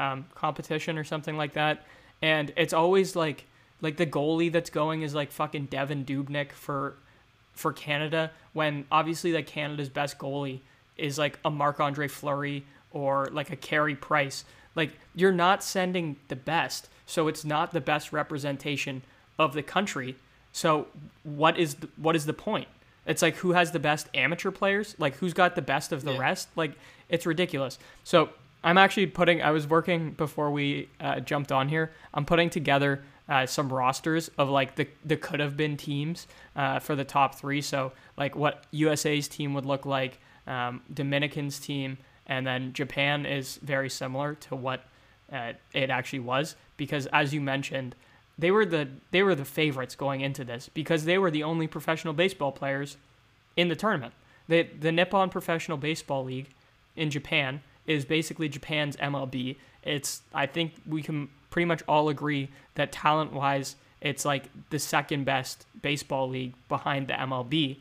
um, competition or something like that, and it's always like like the goalie that's going is like fucking Devan Dubnyk for for Canada when obviously like Canada's best goalie is like a Marc Andre Fleury or like a Carey Price. Like you're not sending the best, so it's not the best representation of the country. So what is the, what is the point? It's like who has the best amateur players? Like who's got the best of the yeah. rest? Like it's ridiculous. So I'm actually putting. I was working before we uh, jumped on here. I'm putting together uh, some rosters of like the the could have been teams uh, for the top three. So like what USA's team would look like, um, Dominican's team, and then Japan is very similar to what uh, it actually was because as you mentioned, they were the they were the favorites going into this because they were the only professional baseball players in the tournament. The the Nippon Professional Baseball League in Japan is basically Japan's MLB. It's I think we can pretty much all agree that talent wise, it's like the second best baseball league behind the MLB.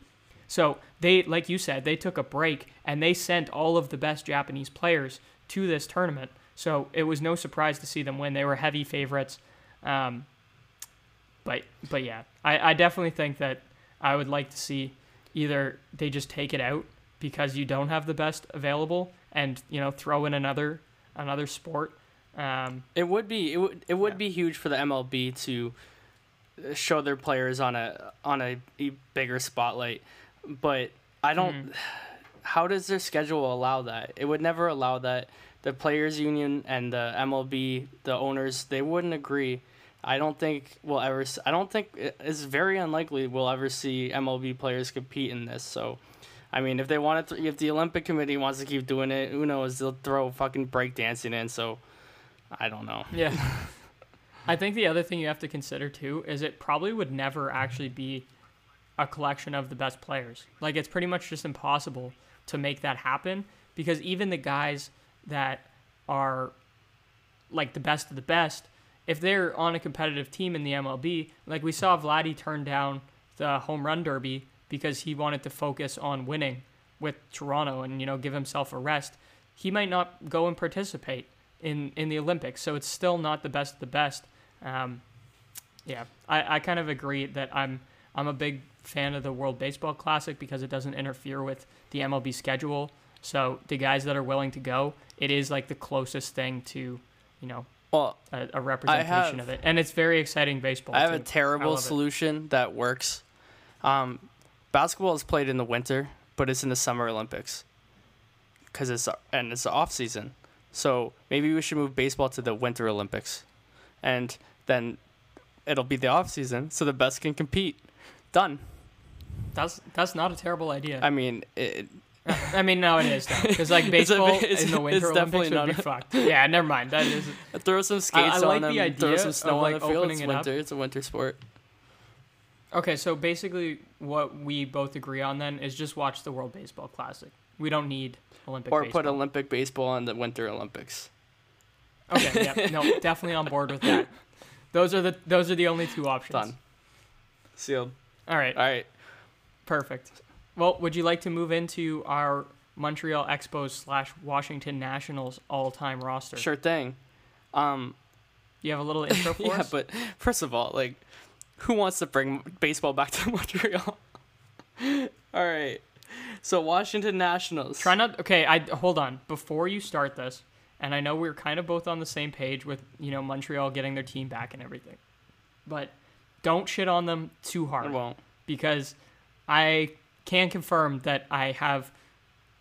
So they, like you said, they took a break and they sent all of the best Japanese players to this tournament. So it was no surprise to see them win. They were heavy favorites. Um, but but yeah, I, I definitely think that I would like to see either they just take it out because you don't have the best available and you know throw in another another sport. Um, It would be it would it would Yeah. be huge for the MLB to show their players on a on a, e- bigger spotlight, but I don't. Mm-hmm. How does their schedule allow that? It would never allow that. The players' union and the MLB, the owners, they wouldn't agree. I don't think we'll ever. I don't think it's very unlikely we'll ever see MLB players compete in this. So, I mean, if they want to, if the Olympic Committee wants to keep doing it, who knows? They'll throw fucking breakdancing in. So, I don't know. Yeah. I think the other thing you have to consider too is it probably would never actually be a collection of the best players. Like it's pretty much just impossible to make that happen because even the guys that are like the best of the best, if they're on a competitive team in the MLB, like we saw Vladdy turn down the home run derby because he wanted to focus on winning with Toronto and you know give himself a rest, he might not go and participate in in the Olympics. So it's still not the best of the best. Um, yeah, I, I kind of agree that I'm I'm a big fan of the World Baseball Classic because it doesn't interfere with the MLB schedule. So the guys that are willing to go, it is like the closest thing to, you know, Well, a, a representation have- of it, and it's very exciting baseball. I have too. a terrible love it. solution that works. Um, basketball is played in the winter, but it's in the Summer Olympics because it's and it's the off season. So maybe we should move baseball to the Winter Olympics, and then it'll be the off season, so the best can compete. Done. That's that's not a terrible idea. I mean, it, uh, I mean, no, it is because like It's a baseball bit- it's- in the Winter Olympics definitely would be not fucked. Yeah, never mind. That is throw some skates like on the them, throw idea some snow of, on like, the field. opening It's it winter. It's a winter sport. Okay. So basically, what we both agree on then is just watch the World Baseball Classic. We don't need Olympic. Or baseball. put Olympic baseball in the Winter Olympics. Okay, yeah, no, definitely on board with that. Those are the those are the only two options. Done. Sealed. All right, All right. perfect. Well, would you like to move into our Montreal Expos slash Washington Nationals all time roster? Sure thing. Um, You have a little intro for yeah, us? but first of all, like, who wants to bring baseball back to Montreal? all right. So Washington Nationals. Try not. Okay, I hold on before you start this, and I know we're kind of both on the same page with you know Montreal getting their team back and everything, but don't shit on them too I hard won't. because I can confirm that I have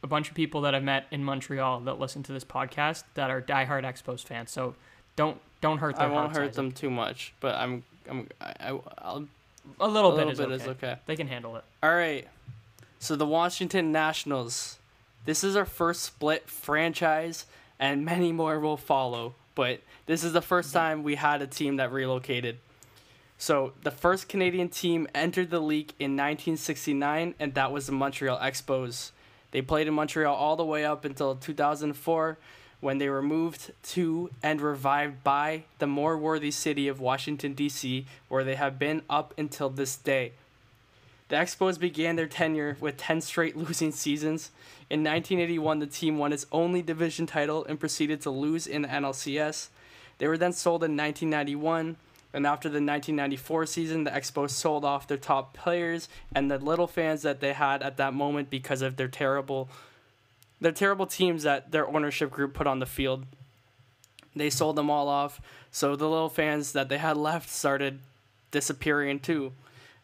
a bunch of people that I've met in Montreal that listen to this podcast that are diehard Expos fans. So don't don't hurt I their won't hurt them too much, but I'm I'm I, I I'll, A little, a little bit, bit is, is okay. okay. They can handle it. All right. So the Washington Nationals. This is our first split franchise, and many more will follow. But this is the first time we had a team that relocated. So the first Canadian team entered the league in 1969, and that was the Montreal Expos. They played in Montreal all the way up until 2004, when they were moved to and revived by the more worthy city of Washington, D.C., where they have been up until this day. The Expos began their tenure with 10 straight losing seasons. In 1981, the team won its only division title and proceeded to lose in the NLCS. They were then sold in 1991, and after the 1994 season, the Expos sold off their top players and the little fans that they had at that moment because of their terrible their terrible teams that their ownership group put on the field. They sold them all off, so the little fans that they had left started disappearing too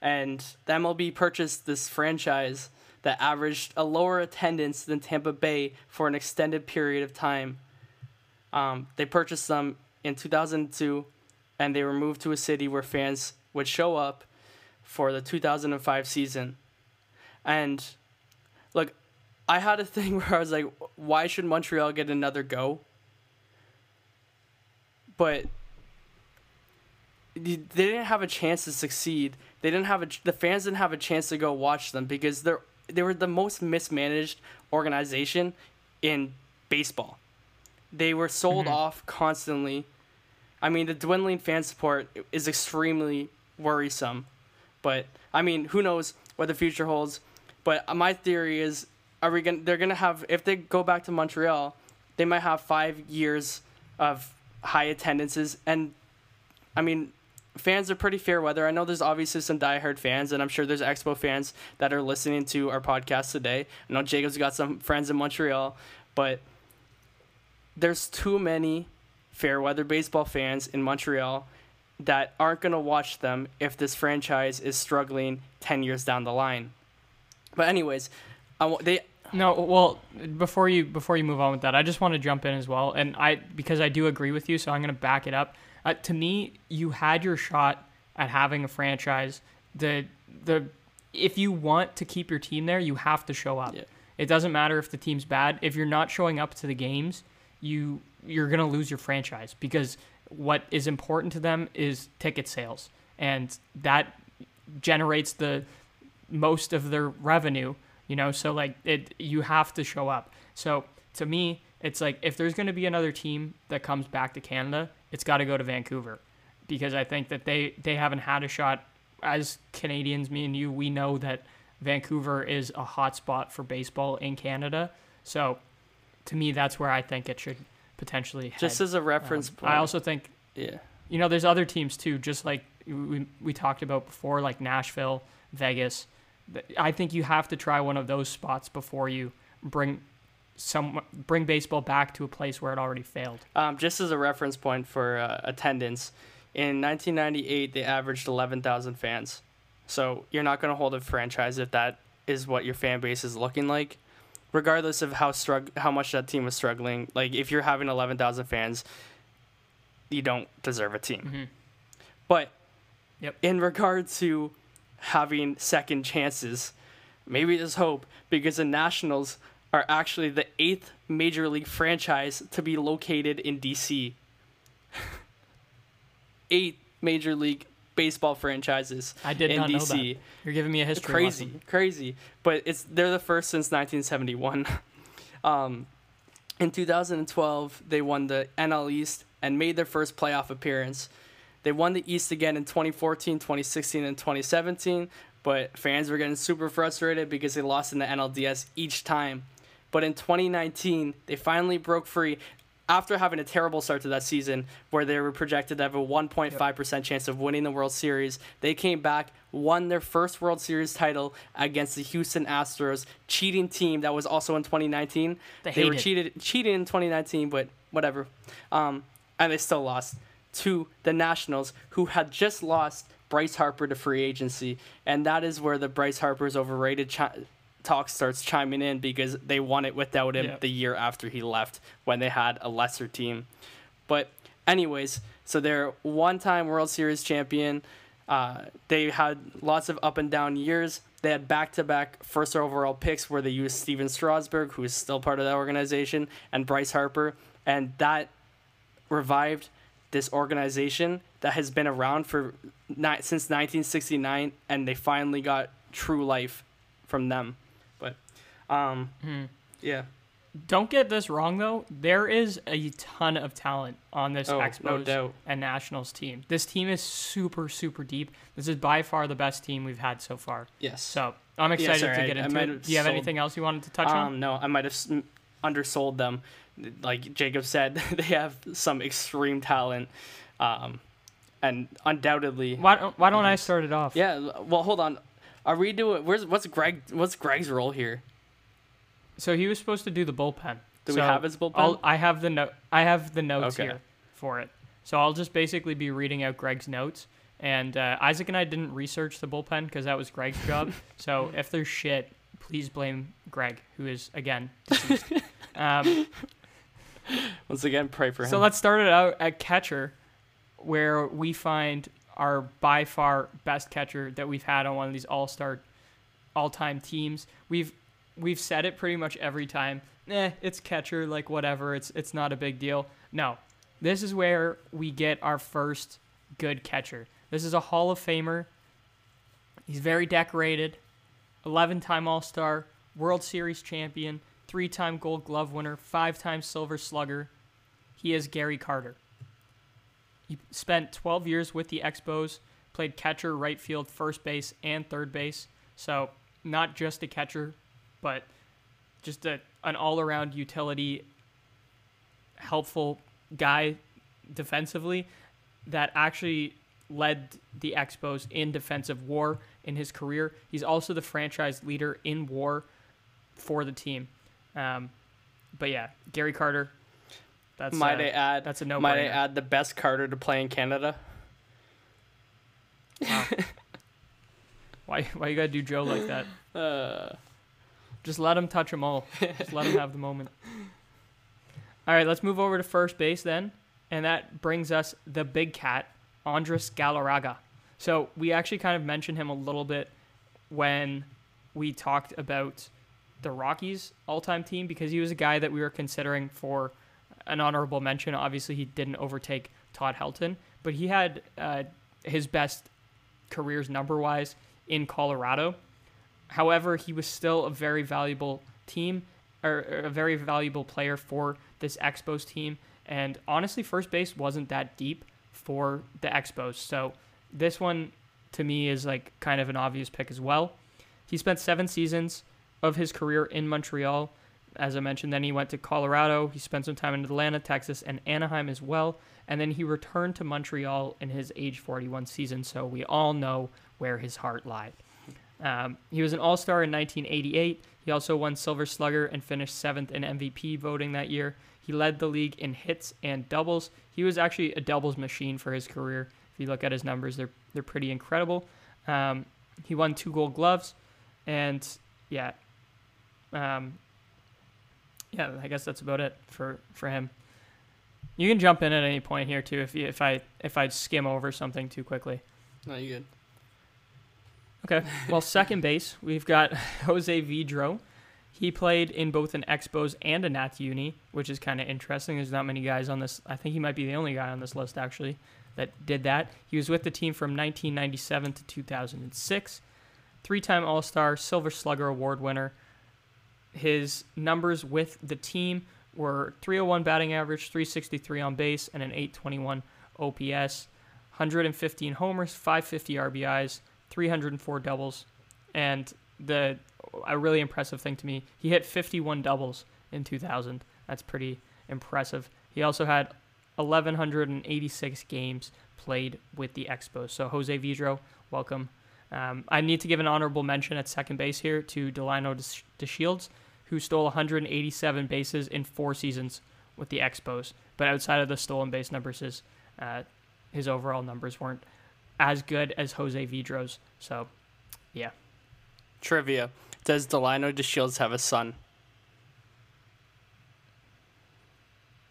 and the MLB purchased this franchise that averaged a lower attendance than Tampa Bay for an extended period of time. Um, they purchased them in 2002, and they were moved to a city where fans would show up for the 2005 season. And I had a thing where I was like, why should Montreal get another go? But they didn't have a chance to succeed. They didn't have a the fans didn't have a chance to go watch them because they're they were the most mismanaged organization in baseball. they were sold Mhm. off constantly. I mean, the dwindling fan support is extremely worrisome. But I mean, who knows what the future holds? But uh, my theory is, are we going? They're gonna have if they go back to Montreal, they might have five years of high attendances, and I mean, fans are pretty fair weather. I know there's obviously some diehard fans, and I'm sure there's Expo fans that are listening to our podcast today. I know Jacob's got some friends in Montreal, but there's too many fair weather baseball fans in Montreal that aren't going to watch them if this franchise is struggling 10 years down the line. But anyways, I wa- they No, well, before you before you move on with that, I just want to jump in as well, and I because I do agree with you, so I'm going to back it up. Uh, to me, you had your shot at having a franchise. The the if you want to keep your team there, you have to show up. Yeah. It doesn't matter if the team's bad. If you're not showing up to the games, you you're going to lose your franchise because what is important to them is ticket sales, and that generates the most of their revenue you know so like it you have to show up so to me it's like if there's going to be another team that comes back to canada it's got to go to vancouver because i think that they they haven't had a shot as canadians me and you we know that vancouver is a hot spot for baseball in canada so to me that's where i think it should potentially head. just as a reference Um, point. i also think yeah. you know, there's other teams too, just like we, we talked about before, like Nashville, Vegas. I think you have to try one of those spots before you bring some bring baseball back to a place where it already failed. Um, just as a reference point for uh, attendance, in 1998 they averaged 11,000 fans. So you're not going to hold a franchise if that is what your fan base is looking like, regardless of how strugg- how much that team was struggling. Like if you're having 11,000 fans, you don't deserve a team. Mhm. But Yep. in regard to having second chances, maybe there's hope because the Nationals are actually the eighth major league franchise to be located in DC. Eight major league baseball franchises I did in not know DC. that. You're giving me a history Crazy, lesson. crazy. But it's they're the first since 1971. um, in 2012, they won the NL East and made their first playoff appearance. They won the East again in 2014, 2016, and 2017, but fans were getting super frustrated because they lost in the NLDS each time. But in 2019, they finally broke free after having a terrible start to that season where they were projected to have a 1.5% chance of winning the World Series. They came back, won their first World Series title against the Houston Astros, cheating team that was also in 2019. They They, were cheated cheated in 2019, but whatever. Um, and they still lost to the Nationals, who had just lost Bryce Harper to free agency, and that is where the Bryce Harper's overrated chi- talk starts chiming in because they won it without him the year after he left when they had a lesser team. But anyways, so they're one-time World Series champion. Uh, they had lots of up and down years. They had back-to-back first overall picks where they used Stephen Strasburg, who is still part of that organization, and Bryce Harper, and that revived this organization that has been around for ni- since 1969, and they finally got true life from them. But, um, Hmm. yeah. Don't get this wrong though. There is a ton of talent on this Oh, no Expos doubt. and Nationals team. This team is super super deep. This is by far the best team we've had so far. Yes. So I'm excited sorry, to get I into might it. Do you have sold- anything else you wanted to touch on? Um, no, I might have undersold them. Like Jacob said, they have some extreme talent, um, and undoubtedly. Why don't Why don't I start it off? Yeah. Well, hold on. Are we doing? Where's what's Greg? What's Greg's role here? So he was supposed to do the bullpen. Do we have his bullpen? I'll, I have the note. I have the notes Okay. here for it. So I'll just basically be reading out Greg's notes. And uh, Isaac and I didn't research the bullpen because that was Greg's job. so if there's shit, please blame Greg, who is again um, Once again, pray for him. so let's start it out at catcher, where we find our by far best catcher that we've had on one of these all-star, all-time teams. We've we've said it pretty much every time. Eh, it's catcher, like whatever. It's it's not a big deal. No, this is where we get our first good catcher. This is a Hall of Famer. He's very decorated, 11-time All-Star, World Series champion, three-time Gold Glove winner, five-time Silver Slugger, he is Gary Carter. He spent 12 years with the Expos, played catcher, right field, first base, and third base. So not just a catcher, but just a, an all around utility, helpful guy defensively that actually led the Expos in defensive war in his career. He's also the franchise leader in war for the team. Um, but yeah, Gary Carter. That's might uh, I add? that's a no-brainer. Might I add the best Carter to play in Canada? Wow. why why you gotta do Joe like that? Uh, Just let him touch them all. Just let him have the moment. All right, let's move over to first base then, and that brings us the big cat, Andres Galarraga. So we actually kind of mentioned him a little bit when we talked about the Rockies all-time team because he was a guy that we were considering for an honorable mention. Obviously, he didn't overtake Todd Helton, but he had uh, his best careers number-wise in Colorado. However, he was still a very valuable team or a very valuable player for this Expos team. And honestly, first base wasn't that deep for the Expos. So this one to me is like kind of an obvious pick as well. He spent seven seasons of his career in Montreal. As I mentioned, then he went to Colorado. He spent some time in Atlanta, Texas, and Anaheim as well. And then he returned to Montreal in his age 41 season. So we all know where his heart lied. Um, he was an All Star in 1988. He also won Silver Slugger and finished seventh in MVP voting that year. He led the league in hits and doubles. He was actually a doubles machine for his career. If you look at his numbers, they're they're pretty incredible. Um, he won two Gold Gloves, and yeah, um, yeah, I guess that's about it for for him. You can jump in at any point here too if you, if I if I skim over something too quickly. no, you good. Okay. Well, second base, we've got Jose Vidro. He played in both an Expos and a Nats uni, which is kind of interesting. There's not many guys on this. I think he might be the only guy on this list, actually, that did that. He was with the team from 1997 to 2006. Three time All Star, Silver Slugger Award winner. His numbers with the team were 301 batting average, 363 on base, and an 821 OPS. 115 homers, 550 RBIs, 304 doubles, and the a really impressive thing to me, he hit 51 doubles in 2000. That's pretty impressive. He also had 1186 games played with the Expos. So Jose Vidro, welcome. Um, I need to give an honorable mention at second base here to Delino DeShields, who stole 187 bases in four seasons with the Expos. But outside of the stolen base numbers, his uh, his overall numbers weren't as good as Jose Vidro's. So, yeah. Trivia: Does Delino DeShields have a son?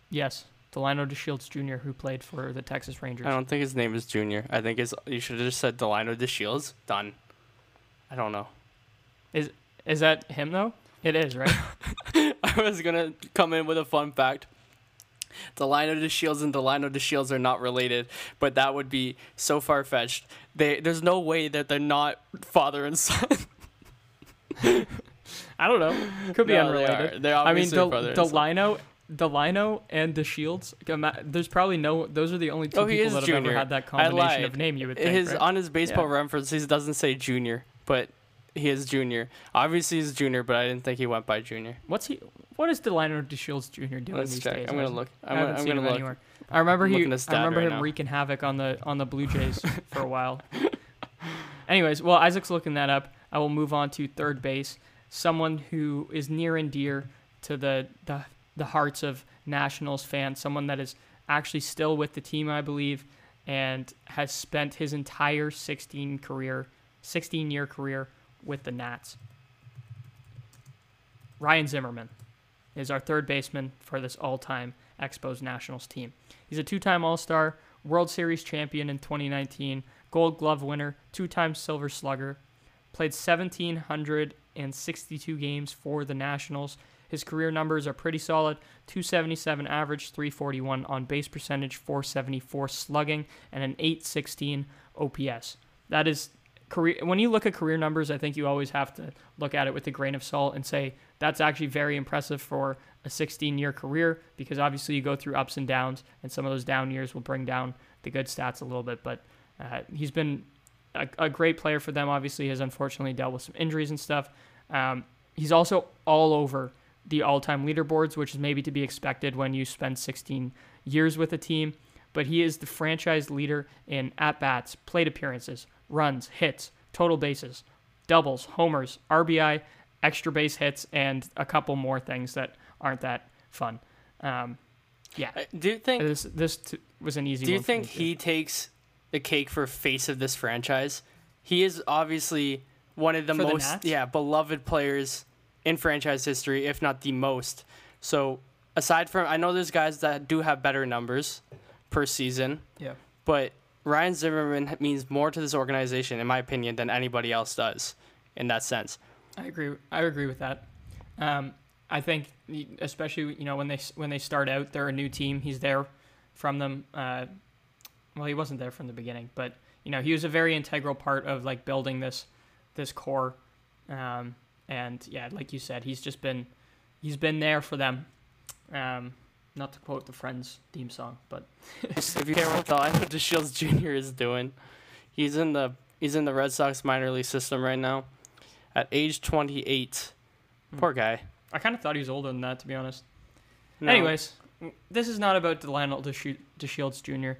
Yes. Delino DeShields Jr., who played for the Texas Rangers. I don't think his name is Junior. I think it's you should have just said Delino DeShields. Done. I don't know. Is Is that him, though? It is, right? I was gonna come in with a fun fact. Delino DeShields and Delino DeShields are not related, but that would be so far fetched. They there's no way that they're not father and son. I don't know. Could be No, they unrelated. are. They're I mean, Del- father and son. Delino, Delino and DeShields. ima- There's probably no. Those are the only two Oh, people that have junior. ever had that combination of name. You would think. His right? on his baseball Yeah. references doesn't say Junior, but he is Junior. Obviously he's Junior, but I didn't think he went by Junior. What's he? What is Delino DeShields Jr. doing Let's these check. days? I'm gonna look. I I'm, haven't gonna- I'm seen gonna him look. anywhere. I remember he. looking at stat I remember right him now. wreaking havoc on the on the Blue Jays for a while. Anyways, well, Isaac's looking that up, I will move on to third base. Someone who is near and dear to the the, the hearts of Nationals fans. Someone that is actually still with the team, I believe, and has spent his entire 16 career, 16 year career with the Nats. Ryan Zimmerman is our third baseman for this all-time Expos Nationals team. He's a two-time All-Star, World Series champion in 2019, Gold Glove winner, two-time Silver Slugger, played 1,762 games for the Nationals. His career numbers are pretty solid: 277 average, 341 on base percentage, 474 slugging, and an 816 OPS. That is career. When you look at career numbers, I think you always have to look at it with a grain of salt and say that's actually very impressive for a 16 year career because obviously you go through ups and downs, and some of those down years will bring down the good stats a little bit. But uh, he's been a, a, great player for them. Obviously, has unfortunately dealt with some injuries and stuff. Um, he's also all over the all time leaderboards, which is maybe to be expected when you spend 16 years with a team. But he is the franchise leader in at bats, plate appearances, runs, hits, total bases, doubles, homers, RBI, extra base hits, and a couple more things that aren't that fun. Um, yeah. Uh, do you think this this t- was an easy? Do you think he takes the cake for face of this franchise? He is obviously one of the for most the yeah beloved players in franchise history, if not the most. So aside from, I know there's guys that do have better numbers per season. Yeah. But Ryan Zimmerman means more to this organization, in my opinion, than anybody else does, in that sense. I agree. I agree with that. Um, I think, especially you know when they when they start out, they're a new team. He's there from them. Uh, well, he wasn't there from the beginning, but you know he was a very integral part of like building this this core. Um, and yeah, like you said, he's just been he's been there for them. Um, not to quote the Friends theme song, but if you can't know what DeShields Jr. is doing. He's in the he's in the Red Sox minor league system right now, at age 28. Hmm. Poor guy. I kind of thought he was older than that, to be honest. No. Anyways, this is not about Lionel DeShields Jr.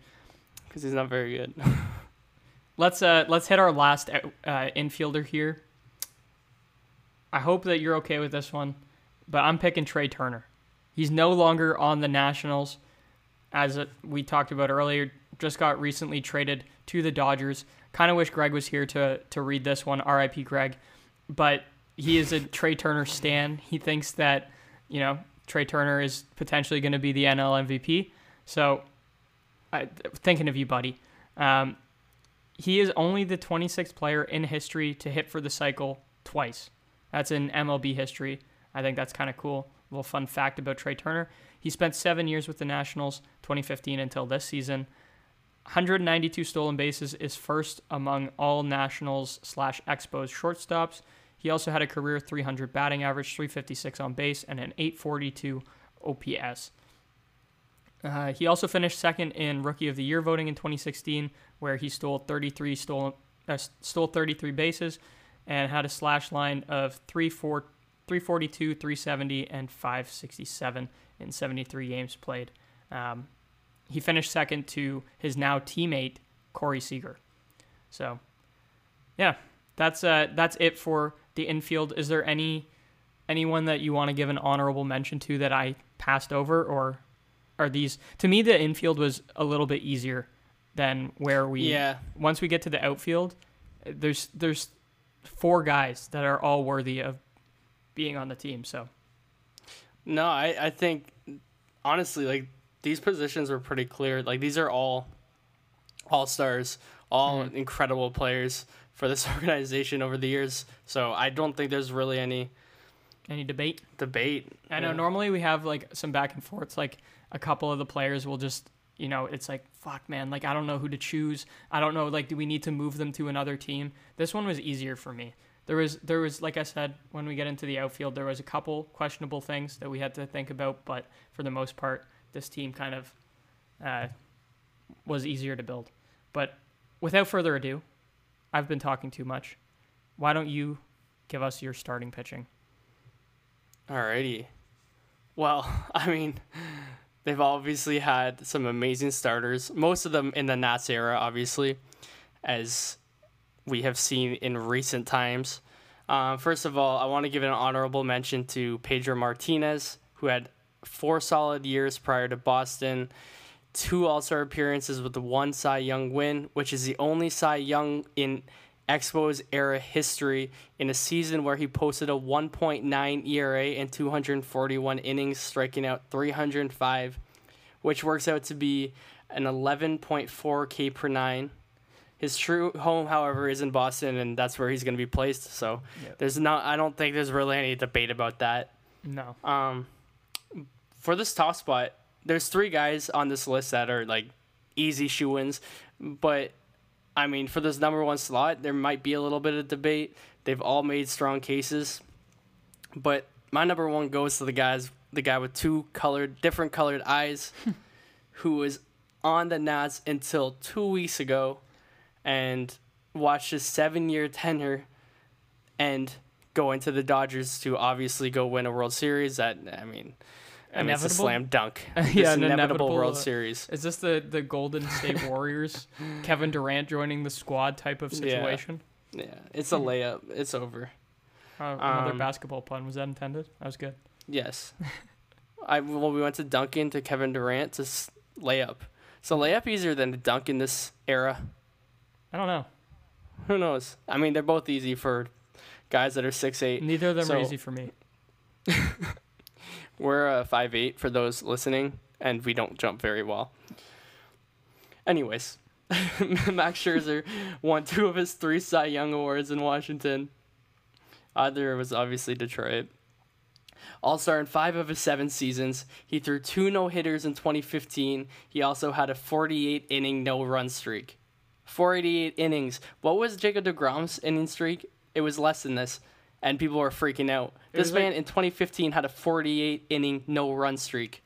Because he's not very good. let's uh let's hit our last uh, infielder here. I hope that you're okay with this one, but I'm picking Trea Turner. He's no longer on the Nationals, as we talked about earlier. Just got recently traded to the Dodgers. Kind of wish Greg was here to to read this one. R.I.P. Greg, but he is a Trea Turner stan. He thinks that you know Trea Turner is potentially going to be the NL MVP. So, I, thinking of you, buddy. Um, he is only the 26th player in history to hit for the cycle twice. That's in MLB history. I think that's kind of cool. Little fun fact about Trea Turner. He spent seven years with the Nationals, 2015 until this season. 192 stolen bases is first among all Nationals slash Expos shortstops. He also had a career 300 batting average, 356 on base, and an 842 OPS. Uh, he also finished second in Rookie of the Year voting in 2016, where he stole 33 stolen, uh, stole 33 bases and had a slash line of 3 4 342, 370, and 567 in 73 games played. Um, he finished second to his now teammate Corey Seager. So, yeah, that's uh, that's it for the infield. Is there any anyone that you want to give an honorable mention to that I passed over, or are these to me the infield was a little bit easier than where we yeah once we get to the outfield there's there's four guys that are all worthy of being on the team. So, no, I I think honestly like these positions were pretty clear. Like these are all all stars, all mm-hmm. incredible players for this organization over the years. So I don't think there's really any any debate. Debate. I know. Yeah. Normally we have like some back and forths. Like a couple of the players will just you know it's like fuck man like i don't know who to choose i don't know like do we need to move them to another team this one was easier for me there was there was like I said when we get into the outfield there was a couple questionable things that we had to think about, but for the most part this team kind of uh, was easier to build. But without further ado, I've been talking too much. Why don't you give us your starting pitching? Alrighty. Well, I mean, they've obviously had some amazing starters. Most of them in the Nats era, obviously, as we have seen in recent times. Um, first of all, I want to give an honorable mention to Pedro Martinez, who had four solid years prior to Boston, two All Star appearances with the one Cy Young win, which is the only Cy Young in Expos era history in a season where he posted a 1.9 ERA and 241 innings, striking out 305, which works out to be an 11.4 K per nine his true home, however, is in Boston, and that's where he's going to be placed. So yep. there's not. I don't think there's really any debate about that. No. Um, for this top spot, there's three guys on this list that are like easy shoe ins, but I mean, for this number one slot, there might be a little bit of debate. They've all made strong cases, but my number one goes to the guys the guy with two colored, different colored eyes, who was on the Nats until two weeks ago, and watch his seven-year tenure, and go into the Dodgers to obviously go win a World Series. That I mean, I mean it's a slam dunk. Yeah, It's an inevitable inevitable, World uh, Series. Is this the the Golden State Warriors, Kevin Durant joining the squad type of Yeah. situation? Yeah, it's a layup. It's over. Uh, another Um, basketball pun was that intended? That was good. Yes. I well, we went to Duncan to Kevin Durant to s- layup. So layup easier than to dunk in this era. I don't know. Who knows? I mean, they're both easy for guys that are six eight. Neither of them So- are easy for me. We're uh, five eight for those listening, and we don't jump very well. Anyways, Max Scherzer won two of his three Cy Young awards in Washington. Either was obviously Detroit. All star in five of his seven seasons. He threw two no hitters in 2015. He also had a 48 inning no run streak. 488 innings. What was Jacob deGrom's inning streak? It was less than this, and people were freaking out. It This was like- man in 2015 had a 48 inning no run streak.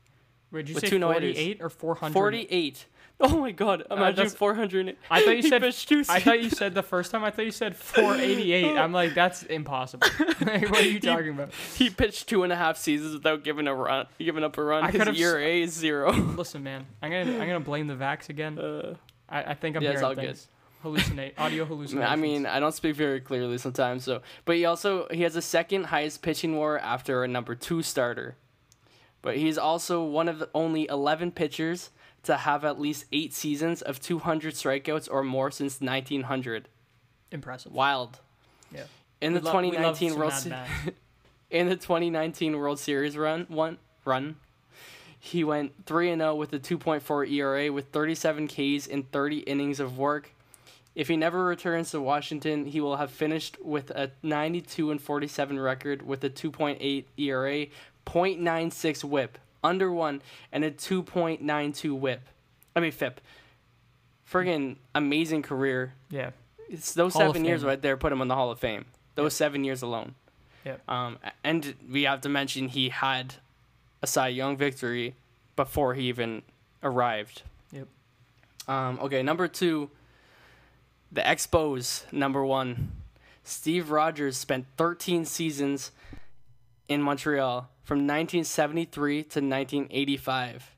Wait, did you with say two no-hitters. 48 or 400? 48. Oh my god, imagine Uh, that's- 400. I thought you said I thought you said the first time. I thought you said 488. I'm like, that's impossible. like, what are you talking about? he pitched two and a half seasons without giving a run, giving up a run. I His ERA is zero. Listen, man, I'm gonna I'm gonna blame the vax again. Uh, I, I think I'm Yeah, it's hearing all good. things. Hallucinate, audio hallucinations. I mean, I don't speak very clearly sometimes, so but he also he has the second highest pitching WAR after a number two starter. But he's also one of the only 11 pitchers to have at least eight seasons of 200 strikeouts or more since 1900. impressive. Wild. Yeah. In the We love 2019 World Se- in the 2019 World Series run one run he went 3 and 0 with a 2.4 ERA with 37 Ks in 30 innings of work. If he never returns to Washington, he will have finished with a 92 and 47 record with a 2.8 ERA, 0.96 whip, under 1 and a 2.92 whip. I mean FIP. Friggin' amazing career. yeah. It's those Hall seven years right there put him in the Hall of Fame. Those Yep. seven years alone. Yep. Um, and we have to mention he had a Cy Young victory before he even arrived. Yep. Um, okay, number two, the Expos. Number one, Steve Rogers spent 13 seasons in Montreal from 1973 to 1985.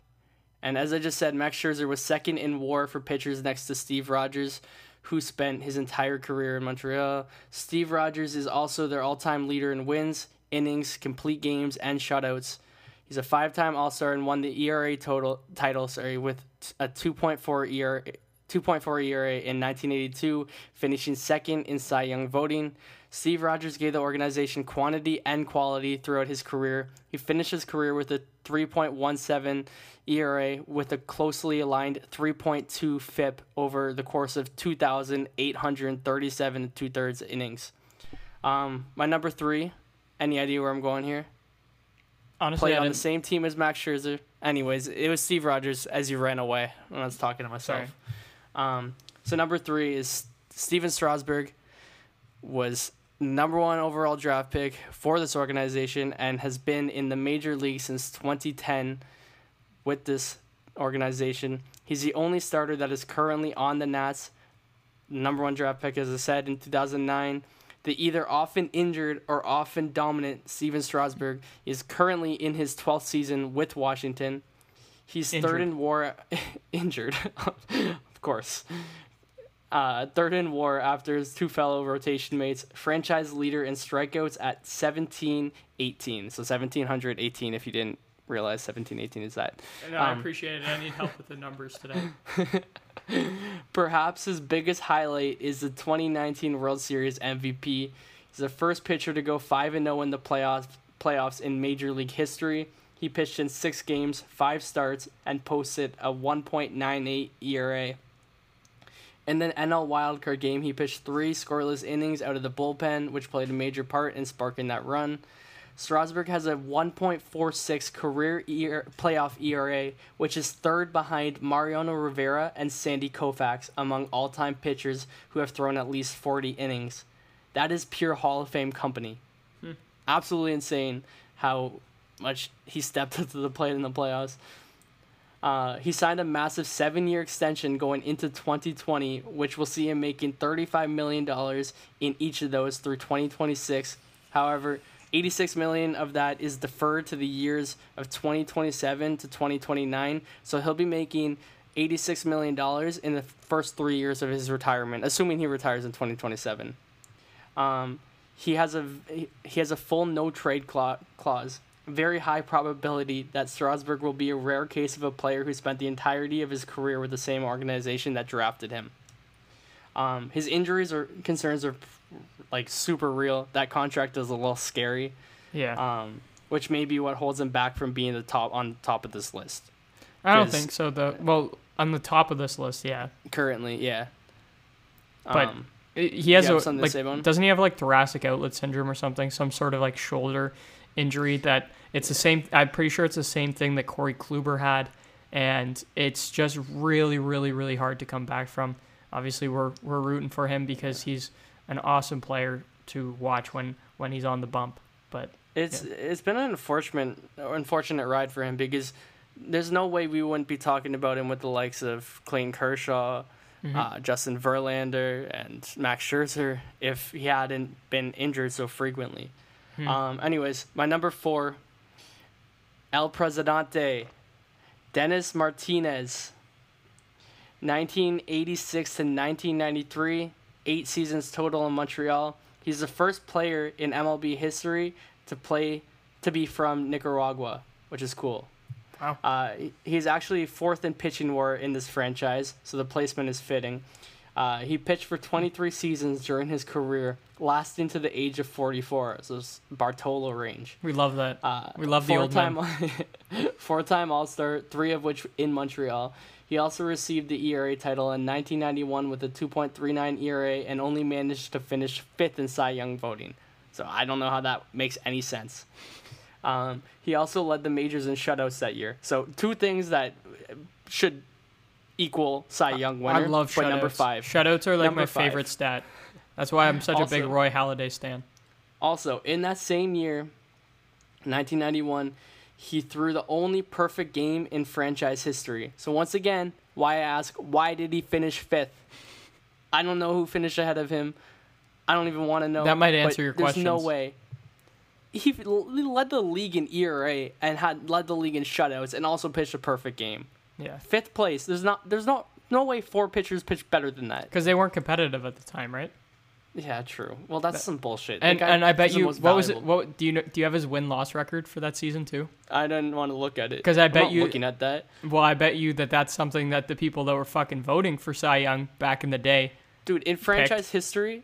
And as I just said, Max Scherzer was second in WAR for pitchers next to Steve Rogers, who spent his entire career in Montreal. Steve Rogers is also their all-time leader in wins, innings, complete games, and shutouts. He's a five-time All-Star and won the ERA total title, sorry, with a 2.4 ERA. 2.4 ERA in 1982, finishing second in Cy Young voting. Steve Rogers gave the organization quantity and quality throughout his career. He finished his career with a 3.17 ERA with a closely aligned 3.2 FIP over the course of 2,837 two thirds innings. Um, my number three, any idea where I'm going here? Honestly, Played on the same team as Max Scherzer. Anyways, it was Steve Rogers as you ran away when I was talking to myself. Um, so number three is Stephen Strasburg was number one overall draft pick for this organization and has been in the major league since 2010 with this organization. He's the only starter that is currently on the Nats. Number one draft pick, as I said, in 2009. The either often injured or often dominant Stephen Strasburg is currently in his 12th season with Washington. He's third in WAR, injured, of course. Uh, third in WAR after his two fellow rotation mates, franchise leader in strikeouts at 1718. So 1718 if you didn't realize 1718 is that. No, I um, appreciate it. I need help with the numbers today. Perhaps his biggest highlight is the 2019 World Series MVP. He's the first pitcher to go 5 and 0 in the playoffs playoffs in Major League history. He pitched in 6 games, 5 starts and posted a 1.98 ERA. In the NL wildcard game, he pitched 3 scoreless innings out of the bullpen, which played a major part in sparking that run. Strasburg has a 1.46 career ER, playoff ERA, which is third behind Mariano Rivera and Sandy Koufax among all-time pitchers who have thrown at least 40 innings. That is pure Hall of Fame company. Absolutely insane how much he stepped up to the plate in the playoffs. Uh, he signed a massive seven-year extension going into 2020, which will see him making 35 million dollars in each of those through 2026. However, 86 million of that is deferred to the years of 2027 to 2029, so he'll be making 86 million dollars in the first three years of his retirement, assuming he retires in 2027. Um, he has a he has a full no trade clause very high probability that Strasburg will be a rare case of a player who spent the entirety of his career with the same organization that drafted him. Um, his injuries or concerns are like super real. That contract is a little scary. Yeah. Um, which may be what holds him back from being the top on top of this list. I don't think so. The well on the top of this list, yeah. Currently, yeah. But um, he has a like, doesn't he have like thoracic outlet syndrome or something? Some sort of like shoulder injury that it's the same. I'm pretty sure it's the same thing that Corey Kluber had, and it's just really, really, really hard to come back from. Obviously, we're we're rooting for him because he's an awesome player to watch when when he's on the bump. But it's yeah. it's been an unfortunate unfortunate ride for him because there's no way we wouldn't be talking about him with the likes of Clayton Kershaw, mm-hmm. uh, Justin Verlander, and Max Scherzer if he hadn't been injured so frequently. Hmm. Um, anyways, my number four, El Presidente, Dennis Martinez. 1986 to 1993, eight seasons total in Montreal. He's the first player in MLB history to play to be from Nicaragua, which is cool. Wow. Uh, he's actually fourth in pitching WAR in this franchise, so the placement is fitting. Uh, he pitched for 23 seasons during his career, lasting to the age of 44. So it's Bartolo range. We love that. Uh, we love the old time, four-time All-Star, three of which in Montreal. He also received the ERA title in 1991 with a 2.39 ERA and only managed to finish fifth in Cy Young voting. So I don't know how that makes any sense. Um, he also led the majors in shutouts that year. So two things that should equal Cy Young winner. I love shutouts. number five. Shutouts are like number my five. favorite stat. That's why I'm such also, a big Roy Halladay stan. Also, in that same year, 1991, he threw the only perfect game in franchise history. So once again, why I ask, why did he finish fifth? I don't know who finished ahead of him. I don't even want to know. That might answer your question. There's no way. He led the league in ERA and had led the league in shutouts and also pitched a perfect game. Yeah. Fifth place. There's not. There's not. No way four pitchers pitched better than that. Because they weren't competitive at the time, right? Yeah, true. Well, that's that, some bullshit. And and I bet you what was it? What do you know? Do you have his win loss record for that season too? I didn't want to look at it because I bet you looking at that. Well, I bet you that that's something that the people that were fucking voting for Cy Young back in the day, dude, in franchise picked. history,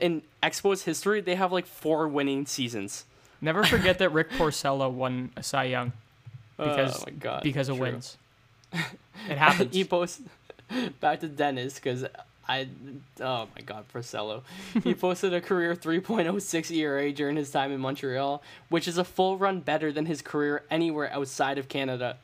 in Expos history, they have like four winning seasons. Never forget that Rick Porcello won a Cy Young oh because oh God, because of true. wins. It happens. he posts back to Dennis because I oh my god, Porcello. he posted a career 3.06 ERA during his time in Montreal, which is a full run better than his career anywhere outside of Canada.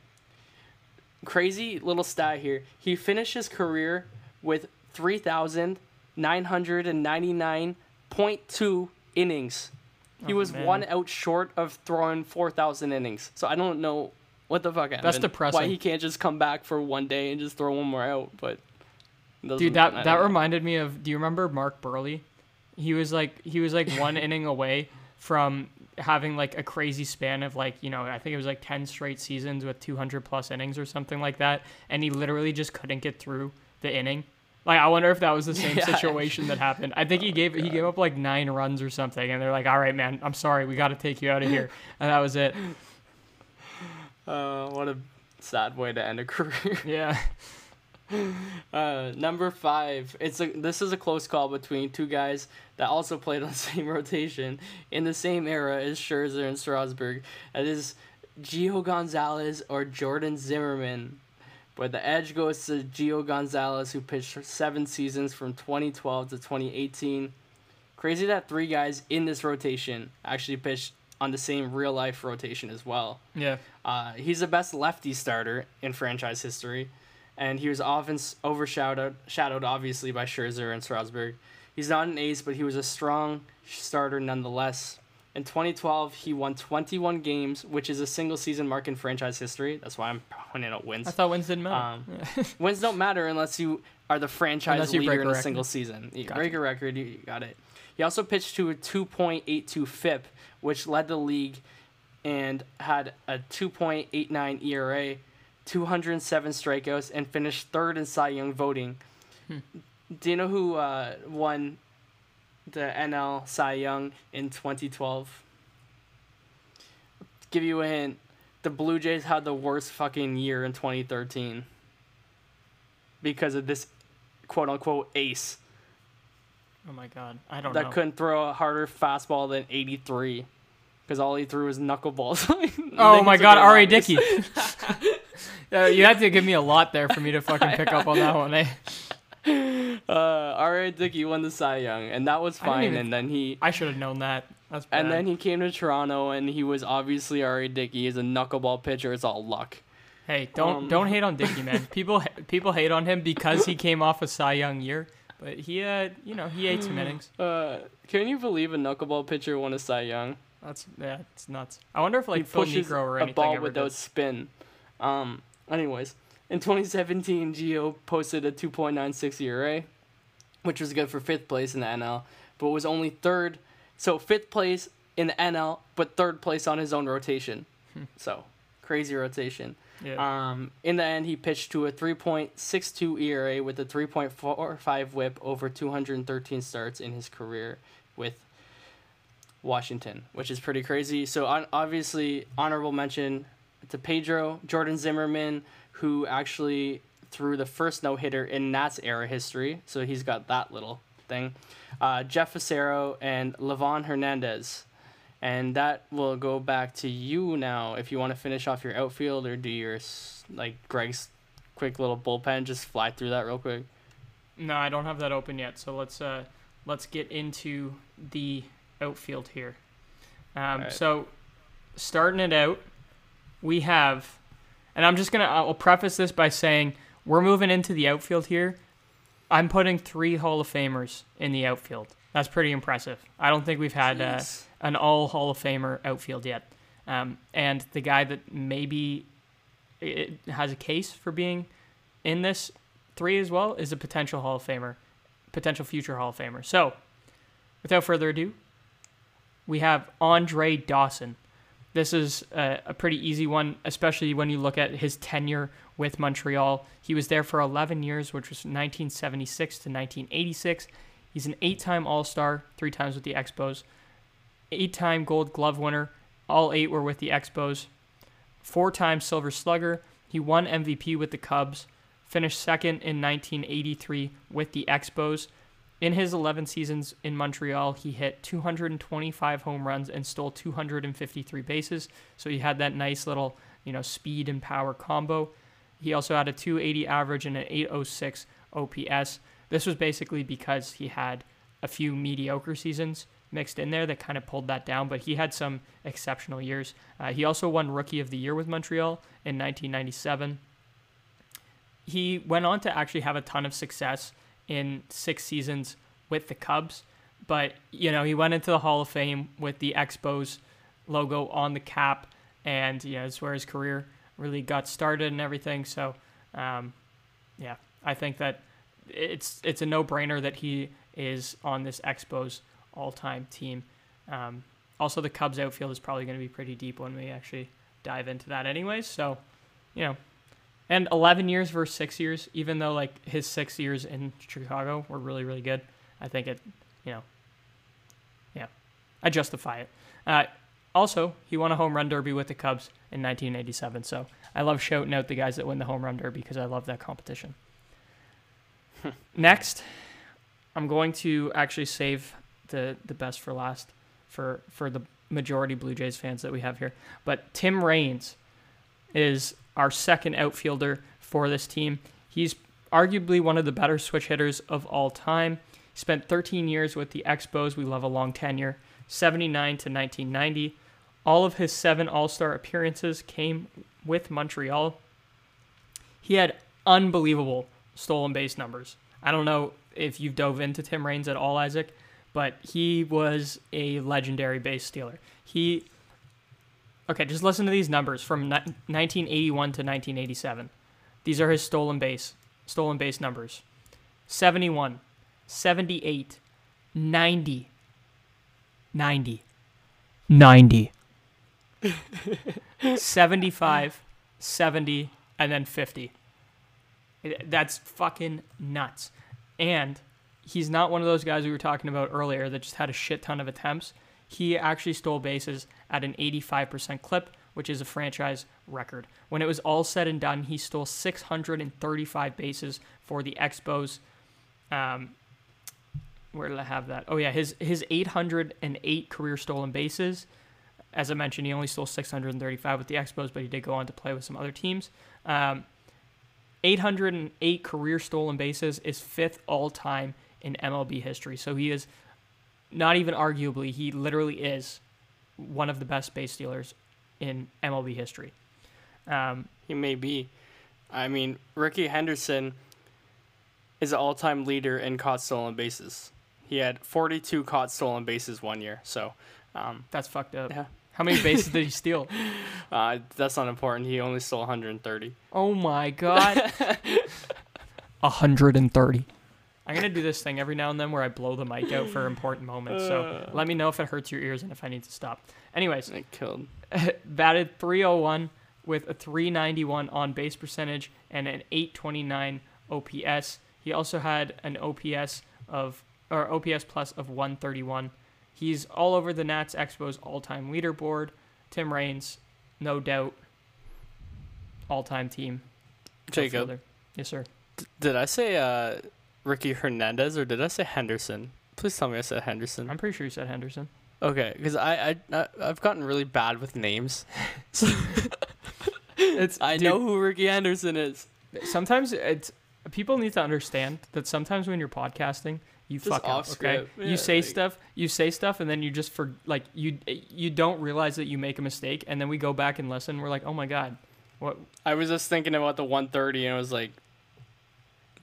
Crazy little stat here. He finished his career with 3,999.2 innings. He oh, was man. one out short of throwing 4,000 innings. So I don't know what the fuck happened? That's depressing. Why he can't just come back for one day and just throw one more out? But dude, that that reminded me of. Do you remember Mark Buehrle? He was like he was like one inning away from having like a crazy span of like you know I think it was like ten straight seasons with 200 plus innings or something like that, and he literally just couldn't get through the inning. Like I wonder if that was the same yeah. situation that happened. I think he gave he gave up like nine runs or something, and they're like, "All right, man, I'm sorry, we got to take you out of here," and that was it. Uh, what a sad way to end a career. Yeah. Uh, number five. It's a this is a close call between two guys that also played on the same rotation in the same era as Scherzer and Strasburg. That is Gio Gonzalez or Jordan Zimmermann. But the edge goes to Gio Gonzalez, who pitched seven seasons from 2012 to 2018. Crazy that three guys in this rotation actually pitched on the same real life rotation as well. Yeah. Uh, he's the best lefty starter in franchise history, and he was often overshadowed, shadowed obviously by Scherzer and Strasburg. He's not an ace, but he was a strong starter nonetheless. In 2012, he won 21 games, which is a single season mark in franchise history. That's why I'm pointing out wins. I thought wins didn't matter. Um, wins don't matter unless you are the franchise leader in a record. single season. You Gotcha. break a record, you got it. He also pitched to a 2.82 FIP, which led the league, and had a 2.89 ERA, 207 strikeouts, and finished third in Cy Young voting. Hmm. Do you know who uh, won the NL Cy Young in 2012? Give you a hint. The Blue Jays had the worst fucking year in 2013 because of this quote unquote ace oh my god, I don't know. that know. couldn't throw a harder fastball than 83 because all he threw was knuckleballs. oh my god. R.A. Dickey. uh, you had to give me a lot there for me to fucking pick up on that one, eh? Uh, R.A. Dickey won the Cy Young, and that was fine. even- And then he I should have known that. That's bad. and then he came to Toronto, and he was obviously R.A. Dickey. He's a knuckleball pitcher. It's all luck. Hey, don't Um, don't hate on Dickey, man. People people hate on him because he came off a Cy Young year, but he uh you know he ate some innings. Uh, can you believe a knuckleball pitcher won a Cy Young? That's yeah, it's nuts. I wonder if like he Phil Niekro or a ball ever without does. spin. Um. Anyways, in 2017, Gio posted a 2.96 ERA, which was good for fifth place in the NL, but was only third. So fifth place in the NL, but third place on his own rotation. so crazy rotation. Yeah. Um, in the end, he pitched to a 3.62 ERA with a 3.45 WHIP over 213 starts in his career with Washington, which is pretty crazy. So on, obviously, honorable mention to Pedro Jordan Zimmermann, who actually threw the first no hitter in Nats era history. So he's got that little thing. Uh, Jeff Fassero and Livan Hernandez. And that will go back to you now if you want to finish off your outfield or do your like Greg's quick little bullpen. Just fly through that real quick. No, I don't have that open yet. So let's uh let's get into the outfield here. Um, Alright. So starting it out, we have, and I'm just gonna I'll preface this by saying we're moving into the outfield here. I'm putting three Hall of Famers in the outfield. That's pretty impressive. I don't think we've had uh, an all Hall of Famer outfield yet. Um, and the guy that maybe has a case for being in this three as well is a potential Hall of Famer, potential future Hall of Famer. So, without further ado, we have Andre Dawson. This is a, a pretty easy one, especially when you look at his tenure with Montreal. He was there for 11 years, which was 1976 to 1986. He's an eight time All Star, three times with the Expos, eight time Gold Glove winner. All eight were with the Expos. Four time Silver Slugger. He won MVP with the Cubs, finished second in 1983 with the Expos. In his 11 seasons in Montreal, he hit 225 home runs and stole 253 bases. So he had that nice little, you know, speed and power combo. He also had a 280 average and an 806 OPS. This was basically because he had a few mediocre seasons mixed in there that kind of pulled that down, but he had some exceptional years. Uh, he also won Rookie of the Year with Montreal in 1997. He went on to actually have a ton of success in six seasons with the Cubs, but you know he went into the Hall of Fame with the Expos logo on the cap, and you know it's where his career really got started and everything. So, um, yeah, I think that it's it's a no brainer that he is on this Expos all time team. Um, also, the Cubs outfield is probably going to be pretty deep when we actually dive into that, anyways. So, you know, and 11 years versus six years, even though like his six years in Chicago were really really good, I think it, you know, yeah, I justify it. Uh, also, he won a home run derby with the Cubs in 1987. So I love shouting out the guys that win the home run derby because I love that competition. Next, I'm going to actually save the the best for last for for the majority Blue Jays fans that we have here. But Tim Raines is our second outfielder for this team. He's arguably one of the better switch hitters of all time. Spent 13 years with the Expos. We love a long tenure. 79 to 1990. All of his seven All Star appearances came with Montreal. He had unbelievable stolen base numbers. I don't know if you've dove into Tim Raines at all, Isaac, but he was a legendary base stealer. He Okay, just listen to these numbers from ni- 1981 to 1987. These are his stolen base stolen base numbers. 71, 78, 90, 90, 90, 75, 70, and then 50. That's fucking nuts. And he's not one of those guys we were talking about earlier that just had a shit ton of attempts. He actually stole bases at an 85% clip, which is a franchise record. When it was all said and done, he stole 635 bases for the Expos. Um, where did I have that? Oh yeah, his his 808 career stolen bases. As I mentioned, he only stole 635 with the Expos, but he did go on to play with some other teams. Um, 808 career stolen bases is fifth all time in MLB history. So he is not even arguably, he literally is one of the best base stealers in MLB history. Um, He may be. I mean, Rickey Henderson is an all-time leader in caught stolen bases. He had 42 caught stolen bases one year. So, um, that's fucked up. yeah, How many bases did he steal? uh, that's not important. He only stole 130. Oh my god. 130. I'm gonna do this thing every now and then where I blow the mic out for important moments. So let me know if it hurts your ears and if I need to stop. Anyways, It killed. batted 301 with a 391 on base percentage and an 829 OPS. He also had an OPS of or OPS plus of 131. He's all over the Nats Expos all-time leaderboard. Tim Raines, no doubt, all-time team. Jacob. Yes, sir. did I say uh, Ricky Hernandez or did I say Henderson? Please tell me I said Henderson. I'm pretty sure you said Henderson. Okay, because I, I I I've gotten really bad with names. It's I dude, know who Rickey Henderson is. Sometimes it's people need to understand that sometimes when you're podcasting, you Just fuck up. Okay. Yeah, you say like- stuff, you say stuff, and then you just for like you you don't realize that you make a mistake, and then we go back and listen. We're like, oh my god, what? I was just thinking about the 130 and I was like,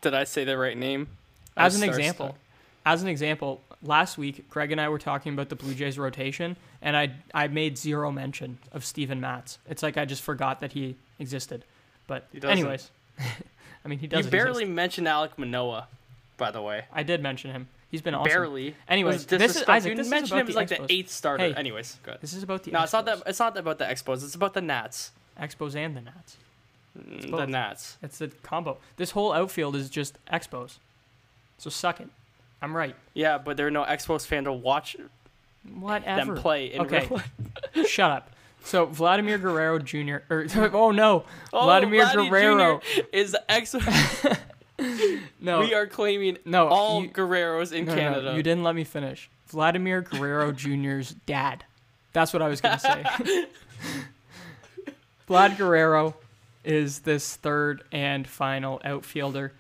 did I say the right name? As an example, as an example, last week Greg and I were talking about the Blue Jays rotation, and I I made zero mention of Steven Matz. It's like I just forgot that he existed. But He anyways, I mean he does. You barely exist. mentioned Alek Manoah, by the way. I did mention him. He's been awesome. Barely. Anyways, this is- Isaac, You this is mentioned about him as like the eighth starter. Hey. Anyways, good. This is about the No, it's not that. It's not about the Expos. It's about the Nats. Expos and the Nats. The both. Nats. It's the combo. This whole outfield is just Expos. So suck it. I'm right. Yeah, but there are no Expos fan to watch Whatever. them play in Okay. real life. Shut up. So Vladimir Guerrero Jr. or oh no, Oh, Vladimir Vladdy Guerrero. Jr. is the Expos. No, We are claiming no. all you, Guerreros in no, no, Canada. you didn't let me finish. Vladimir Guerrero Jr.'s dad. That's what I was gonna say. Vlad Guerrero is this third and final outfielder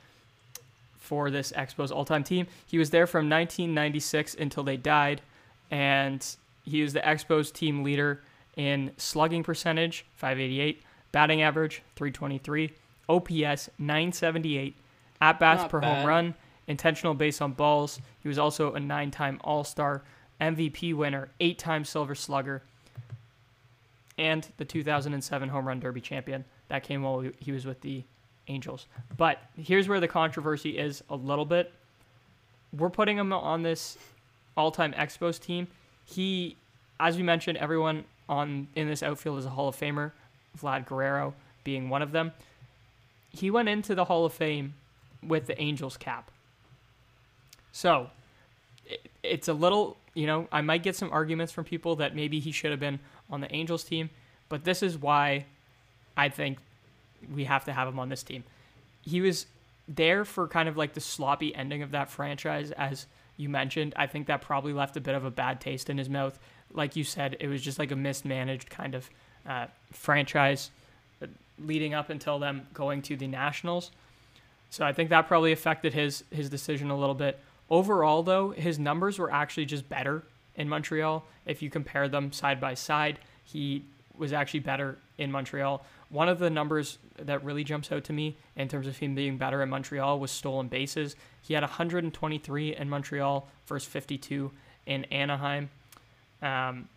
for this Expos all-time team. He was there from 1996 until they died, and he was the Expos team leader in slugging percentage, 588, batting average, 323, OPS, 978, at bats per bad. home run, intentional base on balls. He was also a nine-time All-Star, MVP winner, eight-time Silver Slugger, and the 2007 Home Run Derby champion. That came while he was with the Angels. But here's where the controversy is a little bit. We're putting him on this all-time Expos team. He, as we mentioned, everyone on in this outfield is a Hall of Famer. Vlad Guerrero being one of them. He went into the Hall of Fame with the Angels cap. So, it, it's a little, you know, I might get some arguments from people that maybe he should have been on the Angels team, but this is why I think we have to have him on this team. He was there for kind of like the sloppy ending of that franchise, as you mentioned. I think that probably left a bit of a bad taste in his mouth. Like you said, it was just like a mismanaged kind of uh, franchise uh, leading up until them going to the Nationals. So I think that probably affected his his decision a little bit. Overall, though, his numbers were actually just better in Montreal. If you compare them side by side, he was actually better in Montreal. one of the numbers that really jumps out to me in terms of him being better in Montreal was stolen bases. He had 123 in Montreal versus 52 in Anaheim. Um,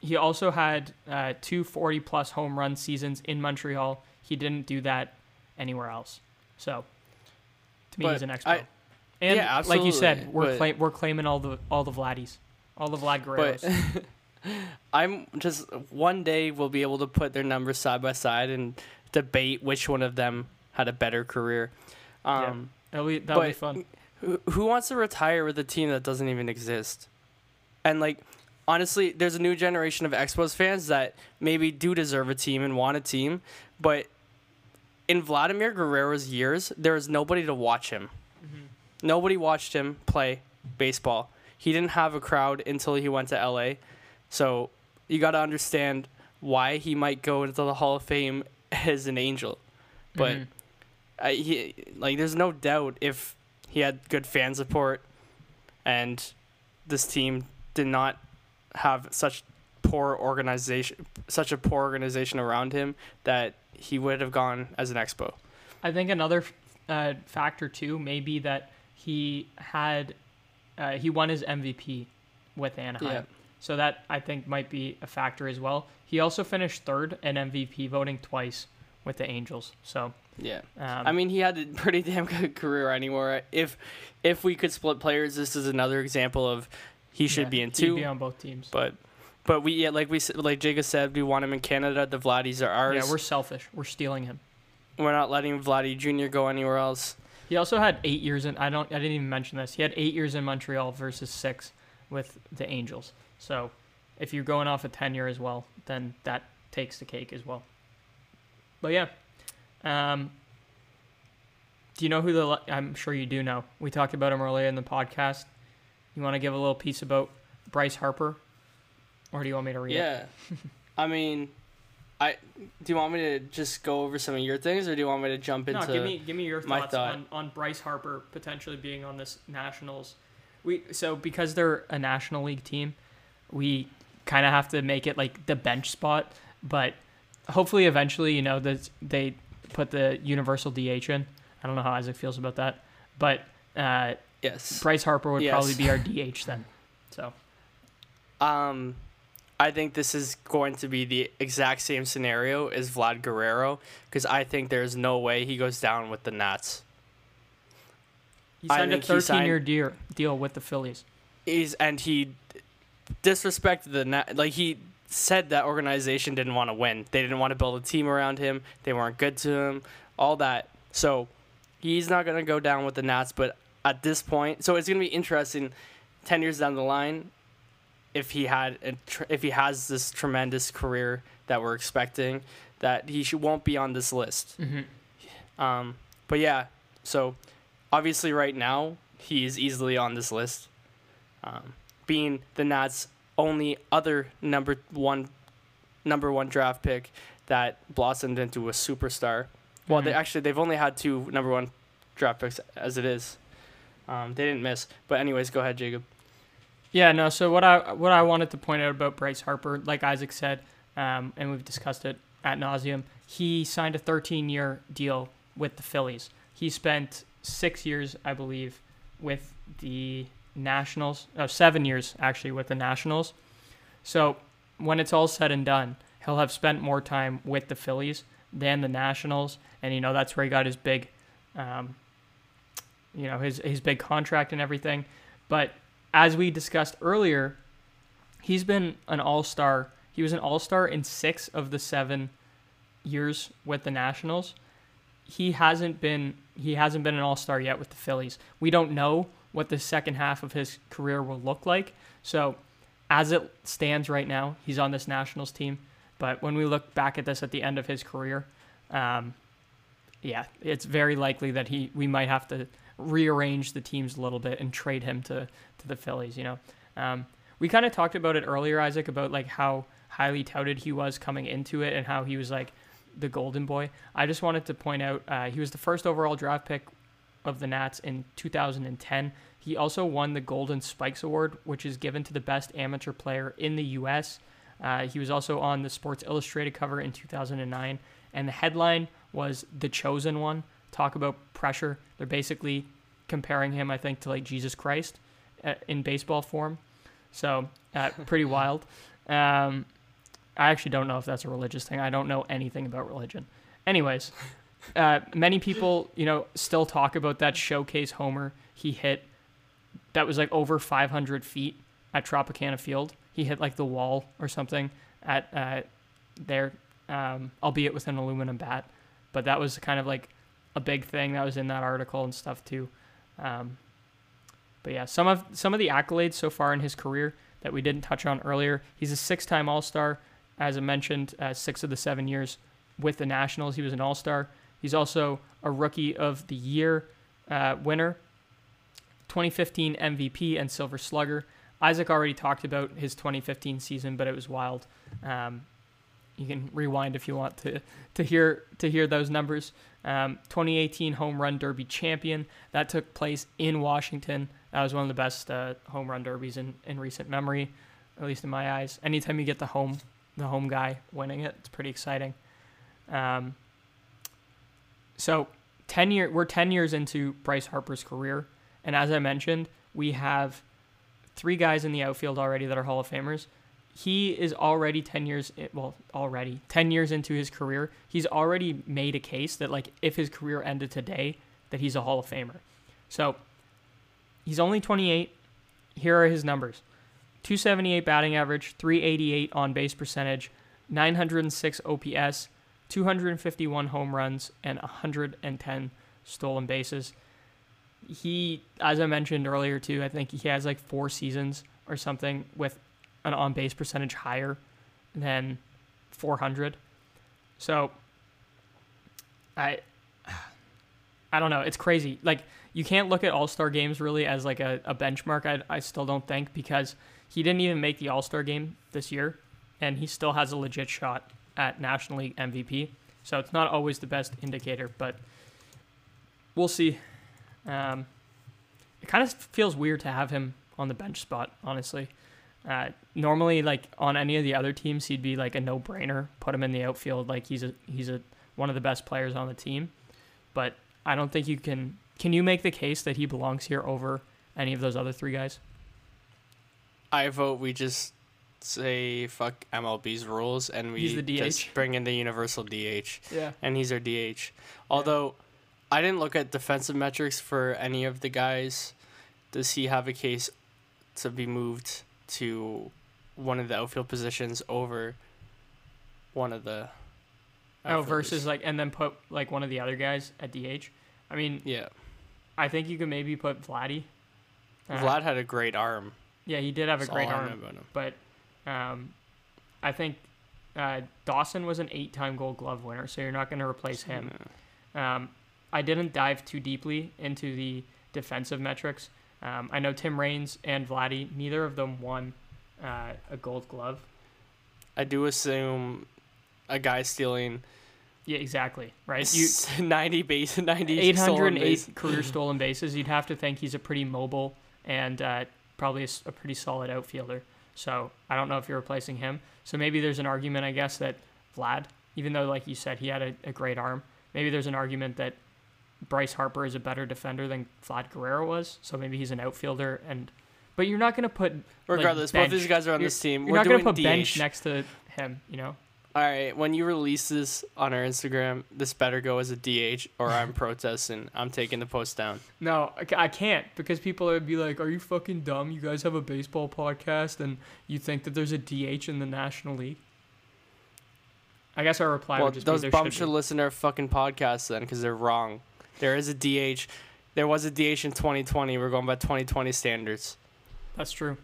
he also had uh, two 40 plus home run seasons in Montreal. He didn't do that anywhere else. So to me, But he's an expo. I- and Yeah, like you said, we're but- we're claiming all the all the Vladdies, all the Vlad Guerreros. But I'm just one day we'll be able to put their numbers side by side and debate which one of them had a better career. Yeah. Um, that'll be that'll be fun. who, who wants to retire with a team that doesn't even exist? And like honestly, there's a new generation of Expos fans that maybe do deserve a team and want a team, but in Vladimir Guerrero's years, there was nobody to watch him. Nobody watched him play baseball. He didn't have a crowd until he went to LA. So you got to understand why he might go into the Hall of Fame as an angel. But Mhm. I, he like there's no doubt if he had good fan support and this team did not have such poor organization such a poor organization around him that he would have gone as an expo I think another uh, factor too may be that he had uh, he won his MVP with Anaheim. Yeah. So that I think might be a factor as well. He also finished third in MVP voting twice with the Angels. So yeah um, i mean he had a pretty damn good career anywhere if if we could split players this is another example of he should yeah, be in he'd two be on both teams. but but we yeah like we like jacob said we want him in canada the vladdies are ours yeah, we're selfish. We're stealing him. we're not letting vladdy jr go anywhere else He also had eight years in. I don't. I didn't even mention this. He had eight years in Montreal versus six with the Angels. So, if you're going off a tenure as well, then that takes the cake as well. But yeah, um, do you know who the? I'm sure you do know. We talked about him earlier in the podcast. You want to give a little piece about Bryce Harper, or do you want me to read? Yeah. I mean, I do you want me to just go over some of your things, or do you want me to jump into? No, give me give me your thoughts thought. on, on Bryce Harper potentially being on this Nationals. We so because they're a National League team, we kind of have to make it like the bench spot. But hopefully, eventually, you know, that they put the universal DH in. I don't know how Isaac feels about that, but uh, yes. Bryce Harper would Yes. probably be our DH then. So Um, I think this is going to be the exact same scenario as Vlad Guerrero because I think there's no way he goes down with the Nats. he signed a think he 13 year deal deal with the Phillies. He's and he disrespected the Nat. Like he said that organization didn't want to win. They didn't want to build a team around him. They weren't good to him. All that. So he's not gonna go down with the Nats. But at this point, so it's gonna be interesting. Ten years down the line, if he had a tr- if he has this tremendous career that we're expecting, that he should, won't be on this list. Mm-hmm. Um, but yeah, so obviously right now he is easily on this list, um, being the Nats' only other number one number one draft pick that blossomed into a superstar. Well, they Mhm. actually they've only had two number one draft picks as it is. Um, they didn't miss. But anyways, go ahead, Jacob. Yeah, no. So what I what I wanted to point out about Bryce Harper, like Isaac said, um, and we've discussed it at nauseum, he signed a 13 year deal with the Phillies. He spent six years, I believe, with the Nationals. Seven years actually with the Nationals. So when it's all said and done, he'll have spent more time with the Phillies than the Nationals, and you know that's where he got his big, um, you know, his his big contract and everything. But as we discussed earlier, he's been an all star. He was an all star in six of the seven years with the Nationals. He hasn't been he hasn't been an all star yet with the Phillies. We don't know what the second half of his career will look like. So as it stands right now, he's on this Nationals team. But when we look back at this at the end of his career, um, yeah, it's very likely that he we might have to rearrange the teams a little bit and trade him to to the Phillies. You know, um, we kind of talked about it earlier, Isaac, about like how highly touted he was coming into it and how he was like the golden boy. I just wanted to point out uh, he was the first overall draft pick of the Nats in 2010. He also won the Golden Spikes Award, which is given to the best amateur player in the U.S. Uh, he was also on the Sports Illustrated cover in 2009, and the headline was The Chosen One. Talk about pressure. They're basically comparing him, I think, to like Jesus Christ uh, in baseball form. So, uh, pretty wild. Um, I actually don't know if that's a religious thing. I don't know anything about religion. Anyways, uh, many people, you know, still talk about that showcase homer he hit that was like over 500 feet at Tropicana Field. He hit like the wall or something at uh, there, um, albeit with an aluminum bat. But that was kind of like a big thing that was in that article and stuff too. Um, but yeah, some of some of the accolades so far in his career that we didn't touch on earlier. He's a six-time All-Star, as I mentioned, uh, six of the seven years with the Nationals. He was an All-Star. He's also a Rookie of the Year uh, winner, 2015 MVP and Silver Slugger. Isaac already talked about his 2015 season, but it was wild. Um, you can rewind if you want to to hear to hear those numbers. Um, 2018 home run derby champion that took place in Washington. That was one of the best uh, home run derbies in, in recent memory, at least in my eyes. Anytime you get the home the home guy winning it, it's pretty exciting. Um, so 10 year we're 10 years into Bryce Harper's career, and as I mentioned, we have three guys in the outfield already that are Hall of Famers. He is already 10 years eh, well already 10 years into his career. He's already made a case that like if his career ended today that he's a hall of famer. So he's only 28 here are his numbers. 278 batting average 388 on base percentage 906 ops 251 home runs and 110 stolen bases he as i mentioned earlier too i think he has like four seasons or something with an on base percentage higher than 400. So I I don't know. It's crazy. Like you can't look at All Star games really as like a, a benchmark. I I still don't think because he didn't even make the All Star game this year, and he still has a legit shot at National League MVP. So it's not always the best indicator, but we'll see. Um, it kind of feels weird to have him on the bench spot, honestly. Uh, normally, like on any of the other teams, he'd be like a no-brainer. Put him in the outfield, like he's a he's a one of the best players on the team. But I don't think you can. Can you make the case that he belongs here over any of those other three guys? I vote we just say fuck MLB's rules and we just bring in the universal DH. Yeah. And he's our DH. Although yeah. I didn't look at defensive metrics for any of the guys. Does he have a case to be moved to one of the outfield positions over one of the. Oh, versus like, and then put like one of the other guys at DH. I mean, yeah, I think you could maybe put Vladdy. Uh, Vlad had a great arm. Yeah, he did have That's a great arm, but um, I think uh, Dawson was an eight-time Gold Glove winner, so you're not going to replace him. Yeah. Um, I didn't dive too deeply into the defensive metrics. Um, I know Tim Raines and Vladdy, neither of them won uh, a Gold Glove. I do assume a guy stealing. Yeah, exactly. Right. You ninety base, ninety. Eight hundred eight career stolen bases. You'd have to think he's a pretty mobile and uh, probably a, a, pretty solid outfielder. So I don't know if you're replacing him. So maybe there's an argument, I guess, that Vlad, even though like you said he had a, a great arm, maybe there's an argument that Bryce Harper is a better defender than Vlad Guerrero was, so maybe he's an outfielder. And but you're not going to put regardless. Like, both these guys are on you're, this team. You're We're not going to put DH. bench next to him. You know. All right, when you release this on our Instagram, this better go as a DH, or I'm protesting. I'm taking the post down. No, I can't because people would be like, "Are you fucking dumb? You guys have a baseball podcast, and you think that there's a DH in the National League?" I guess our reply well, would just those be, bums should listen to our fucking podcast then, because they're wrong. There is a DH. There was a DH in 2020. We're going by 2020 standards. That's true.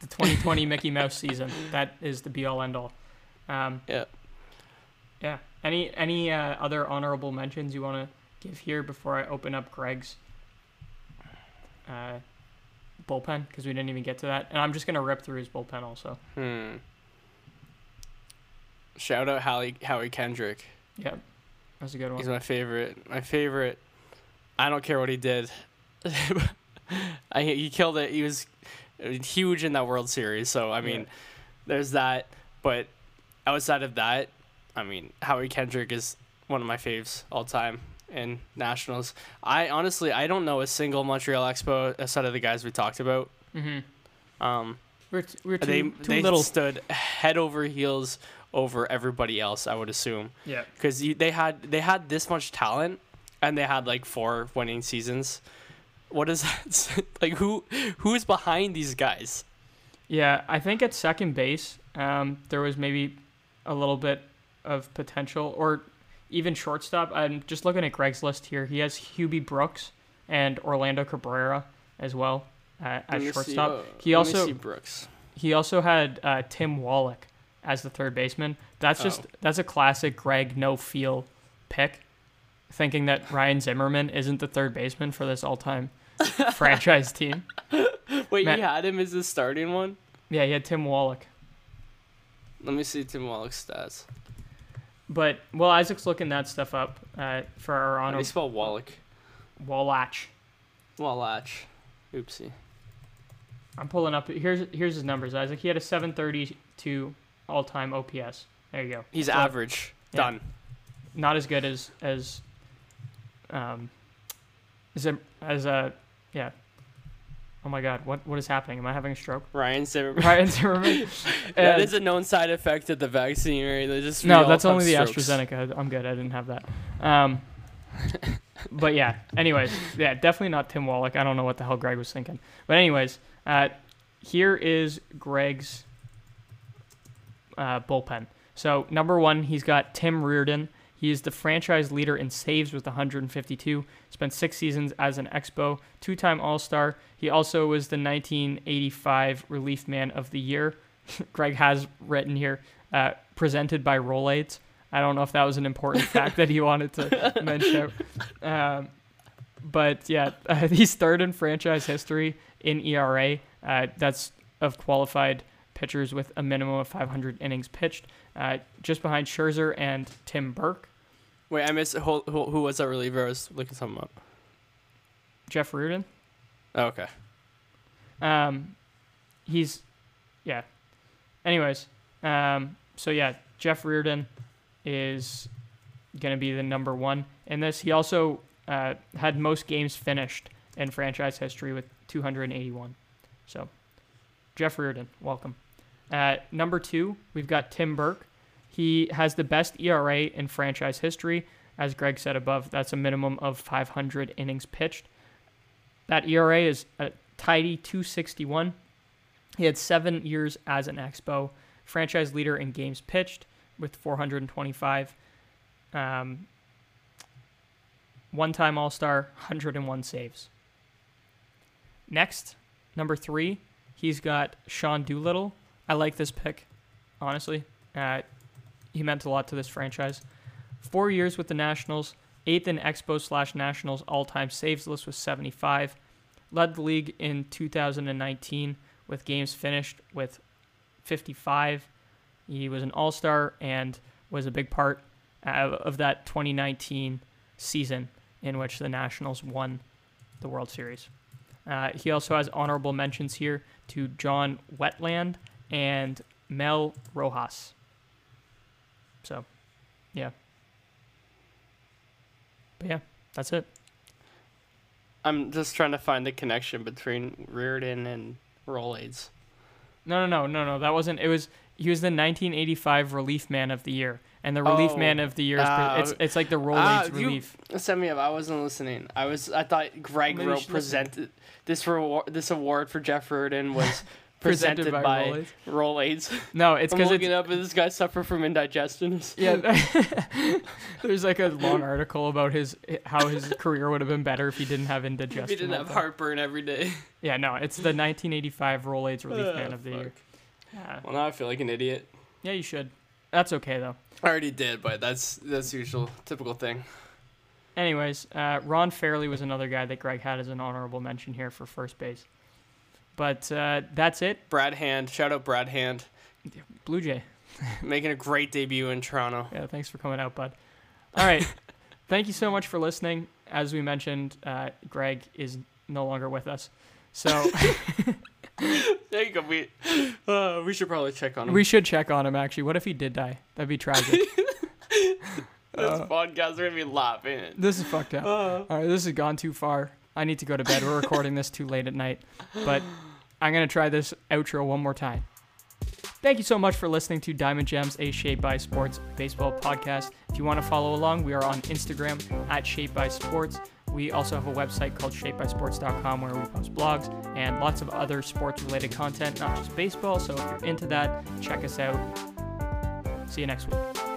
The 2020 Mickey Mouse season. That is the be all end all. Um, yeah. Yeah. Any any uh, other honorable mentions you want to give here before I open up Greg's uh, bullpen because we didn't even get to that, and I'm just gonna rip through his bullpen also. Hmm. Shout out Howie Howie Kendrick. Yep. That's a good one. He's my favorite. My favorite I don't care what he did. I he killed it. He was huge in that World Series. So I mean, yeah. there's that. But outside of that, I mean, Howie Kendrick is one of my faves all time in Nationals. I honestly, I don't know a single Montreal Expo aside of the guys we talked about. Mm-hmm. Um, We're, t- we're too, they too they little. stood head over heels over everybody else. I would assume yeah. because they had they had this much talent and they had like four winning seasons. What is that? like who who is behind these guys? Yeah, I think at second base, um, there was maybe a little bit of potential, or even shortstop. I'm just looking at Greg's list here. He has Hubie Brooks and Orlando Cabrera as well uh, Let as me see, shortstop. uh, he also Brooks. he also had uh, Tim Wallach as the third baseman. That's just Oh. that's a classic Greg no feel pick, thinking that Ryan Zimmerman isn't the third baseman for this all time franchise team. Wait, Matt- you had him as the starting one? Yeah, he had Tim Wallach. Let me see Tim Wallach's stats. But well, Isaac's looking that stuff up uh, for our How do honor. you spell Wallach? Wallach. Wallach. Oopsie. I'm pulling up. Here's here's his numbers, Isaac. He had a 732 all-time OPS. There you go. He's So, average. yeah. Done. Not as good as as um Zim as a yeah. Oh my God, what what is happening? Am I having a stroke? Ryan Zimmerman. Ryan Zimmerman. that is a known side effect of the vaccine, right? They just no, that's only the strokes. AstraZeneca. I'm good. I didn't have that. Um, but yeah. Anyways, yeah, definitely not Tim Wallach. I don't know what the hell Greg was thinking. But anyways, uh, here is Greg's uh, bullpen. So number one, he's got Tim Reardon. He is the franchise leader in saves with 152. Spent six seasons as an Expo, two-time All-Star. He also was the 1985 Relief Man of the Year. Greg has written here, uh, presented by Rolaids. I don't know if that was an important fact that he wanted to mention. Um, but yeah, uh, he's third in franchise history in ERA. Uh, that's of qualified pitchers with a minimum of 500 innings pitched, uh, just behind Scherzer and Tim Burke. Wait, I missed who, who, who was that reliever? I was looking something up. Jeff Reardon. Oh, okay. Um, he's, yeah. Anyways, um, so yeah, Jeff Reardon is going to be the number one in this. He also uh, had most games finished in franchise history with 281. So, Jeff Reardon, welcome. Uh, number two, we've got Tim Burke. He has the best ERA in franchise history. As Greg said above, that's a minimum of 500 innings pitched. That ERA is a tidy 261. He had seven years as an Expo, franchise leader in games pitched with 425. Um, one time All Star, 101 saves. Next, number three, he's got Sean Doolittle. I like this pick, honestly. Uh, he meant a lot to this franchise. Four years with the Nationals, eighth in Expo slash Nationals all time saves list with 75. Led the league in 2019 with games finished with 55. He was an all star and was a big part of, that 2019 season in which the Nationals won the World Series. Uh, he also has honorable mentions here to John Wetteland and Mel Rojas. So, yeah. But yeah, that's it. I'm just trying to find the connection between Reardon and Rolaids. No, no, no, no, no. That wasn't. It was. He was the 1985 Relief Man of the Year, and the Relief Oh, Man of the Year is. uh, it's it's like the Rolaids you- Relief. Send me up. I wasn't listening. I was. I thought Greg wrote should listen. presented this reward. This award for Jeff Reardon was Presented presented, by by, Rolaids. No, it's I'm because looking it's. up. and This guy suffered from indigestion. Yeah, there's like a long article about his how his career would have been better if he didn't have indigestion. If He didn't have the heartburn every day. Yeah, no, it's the 1985 Rolaids Relief Ah, Man of the fuck. Year. Yeah. Well, now I feel like an idiot. yeah, you should. That's okay though. I already did, but that's that's usual, typical thing. Anyways, uh, Ron Fairly was another guy that Greg had as an honorable mention here for first base. But uh, that's it. Brad Hand, shout out Brad Hand, Blue Jay. making a great debut in Toronto. Yeah, thanks for coming out, bud. All right. Thank you so much for listening. As we mentioned, uh, Greg is no longer with us. So There you go. We uh, we should probably check on him. we should check on him, actually. What if he did die? That'd be tragic. this podcast are gonna be laughing. This is fucked up. All right, this has gone too far. I need to go to bed. We're recording this too late at night, but I'm gonna try this outro one more time. Thank you so much for listening to Diamond Gems, a Shaped by Sports baseball podcast. If you want to follow along, we are on Instagram at Shaped by Sports. We also have a website called shapedbysports.com where we post blogs and lots of other sports related content, not just baseball. So if you're into that, check us out. See you next week.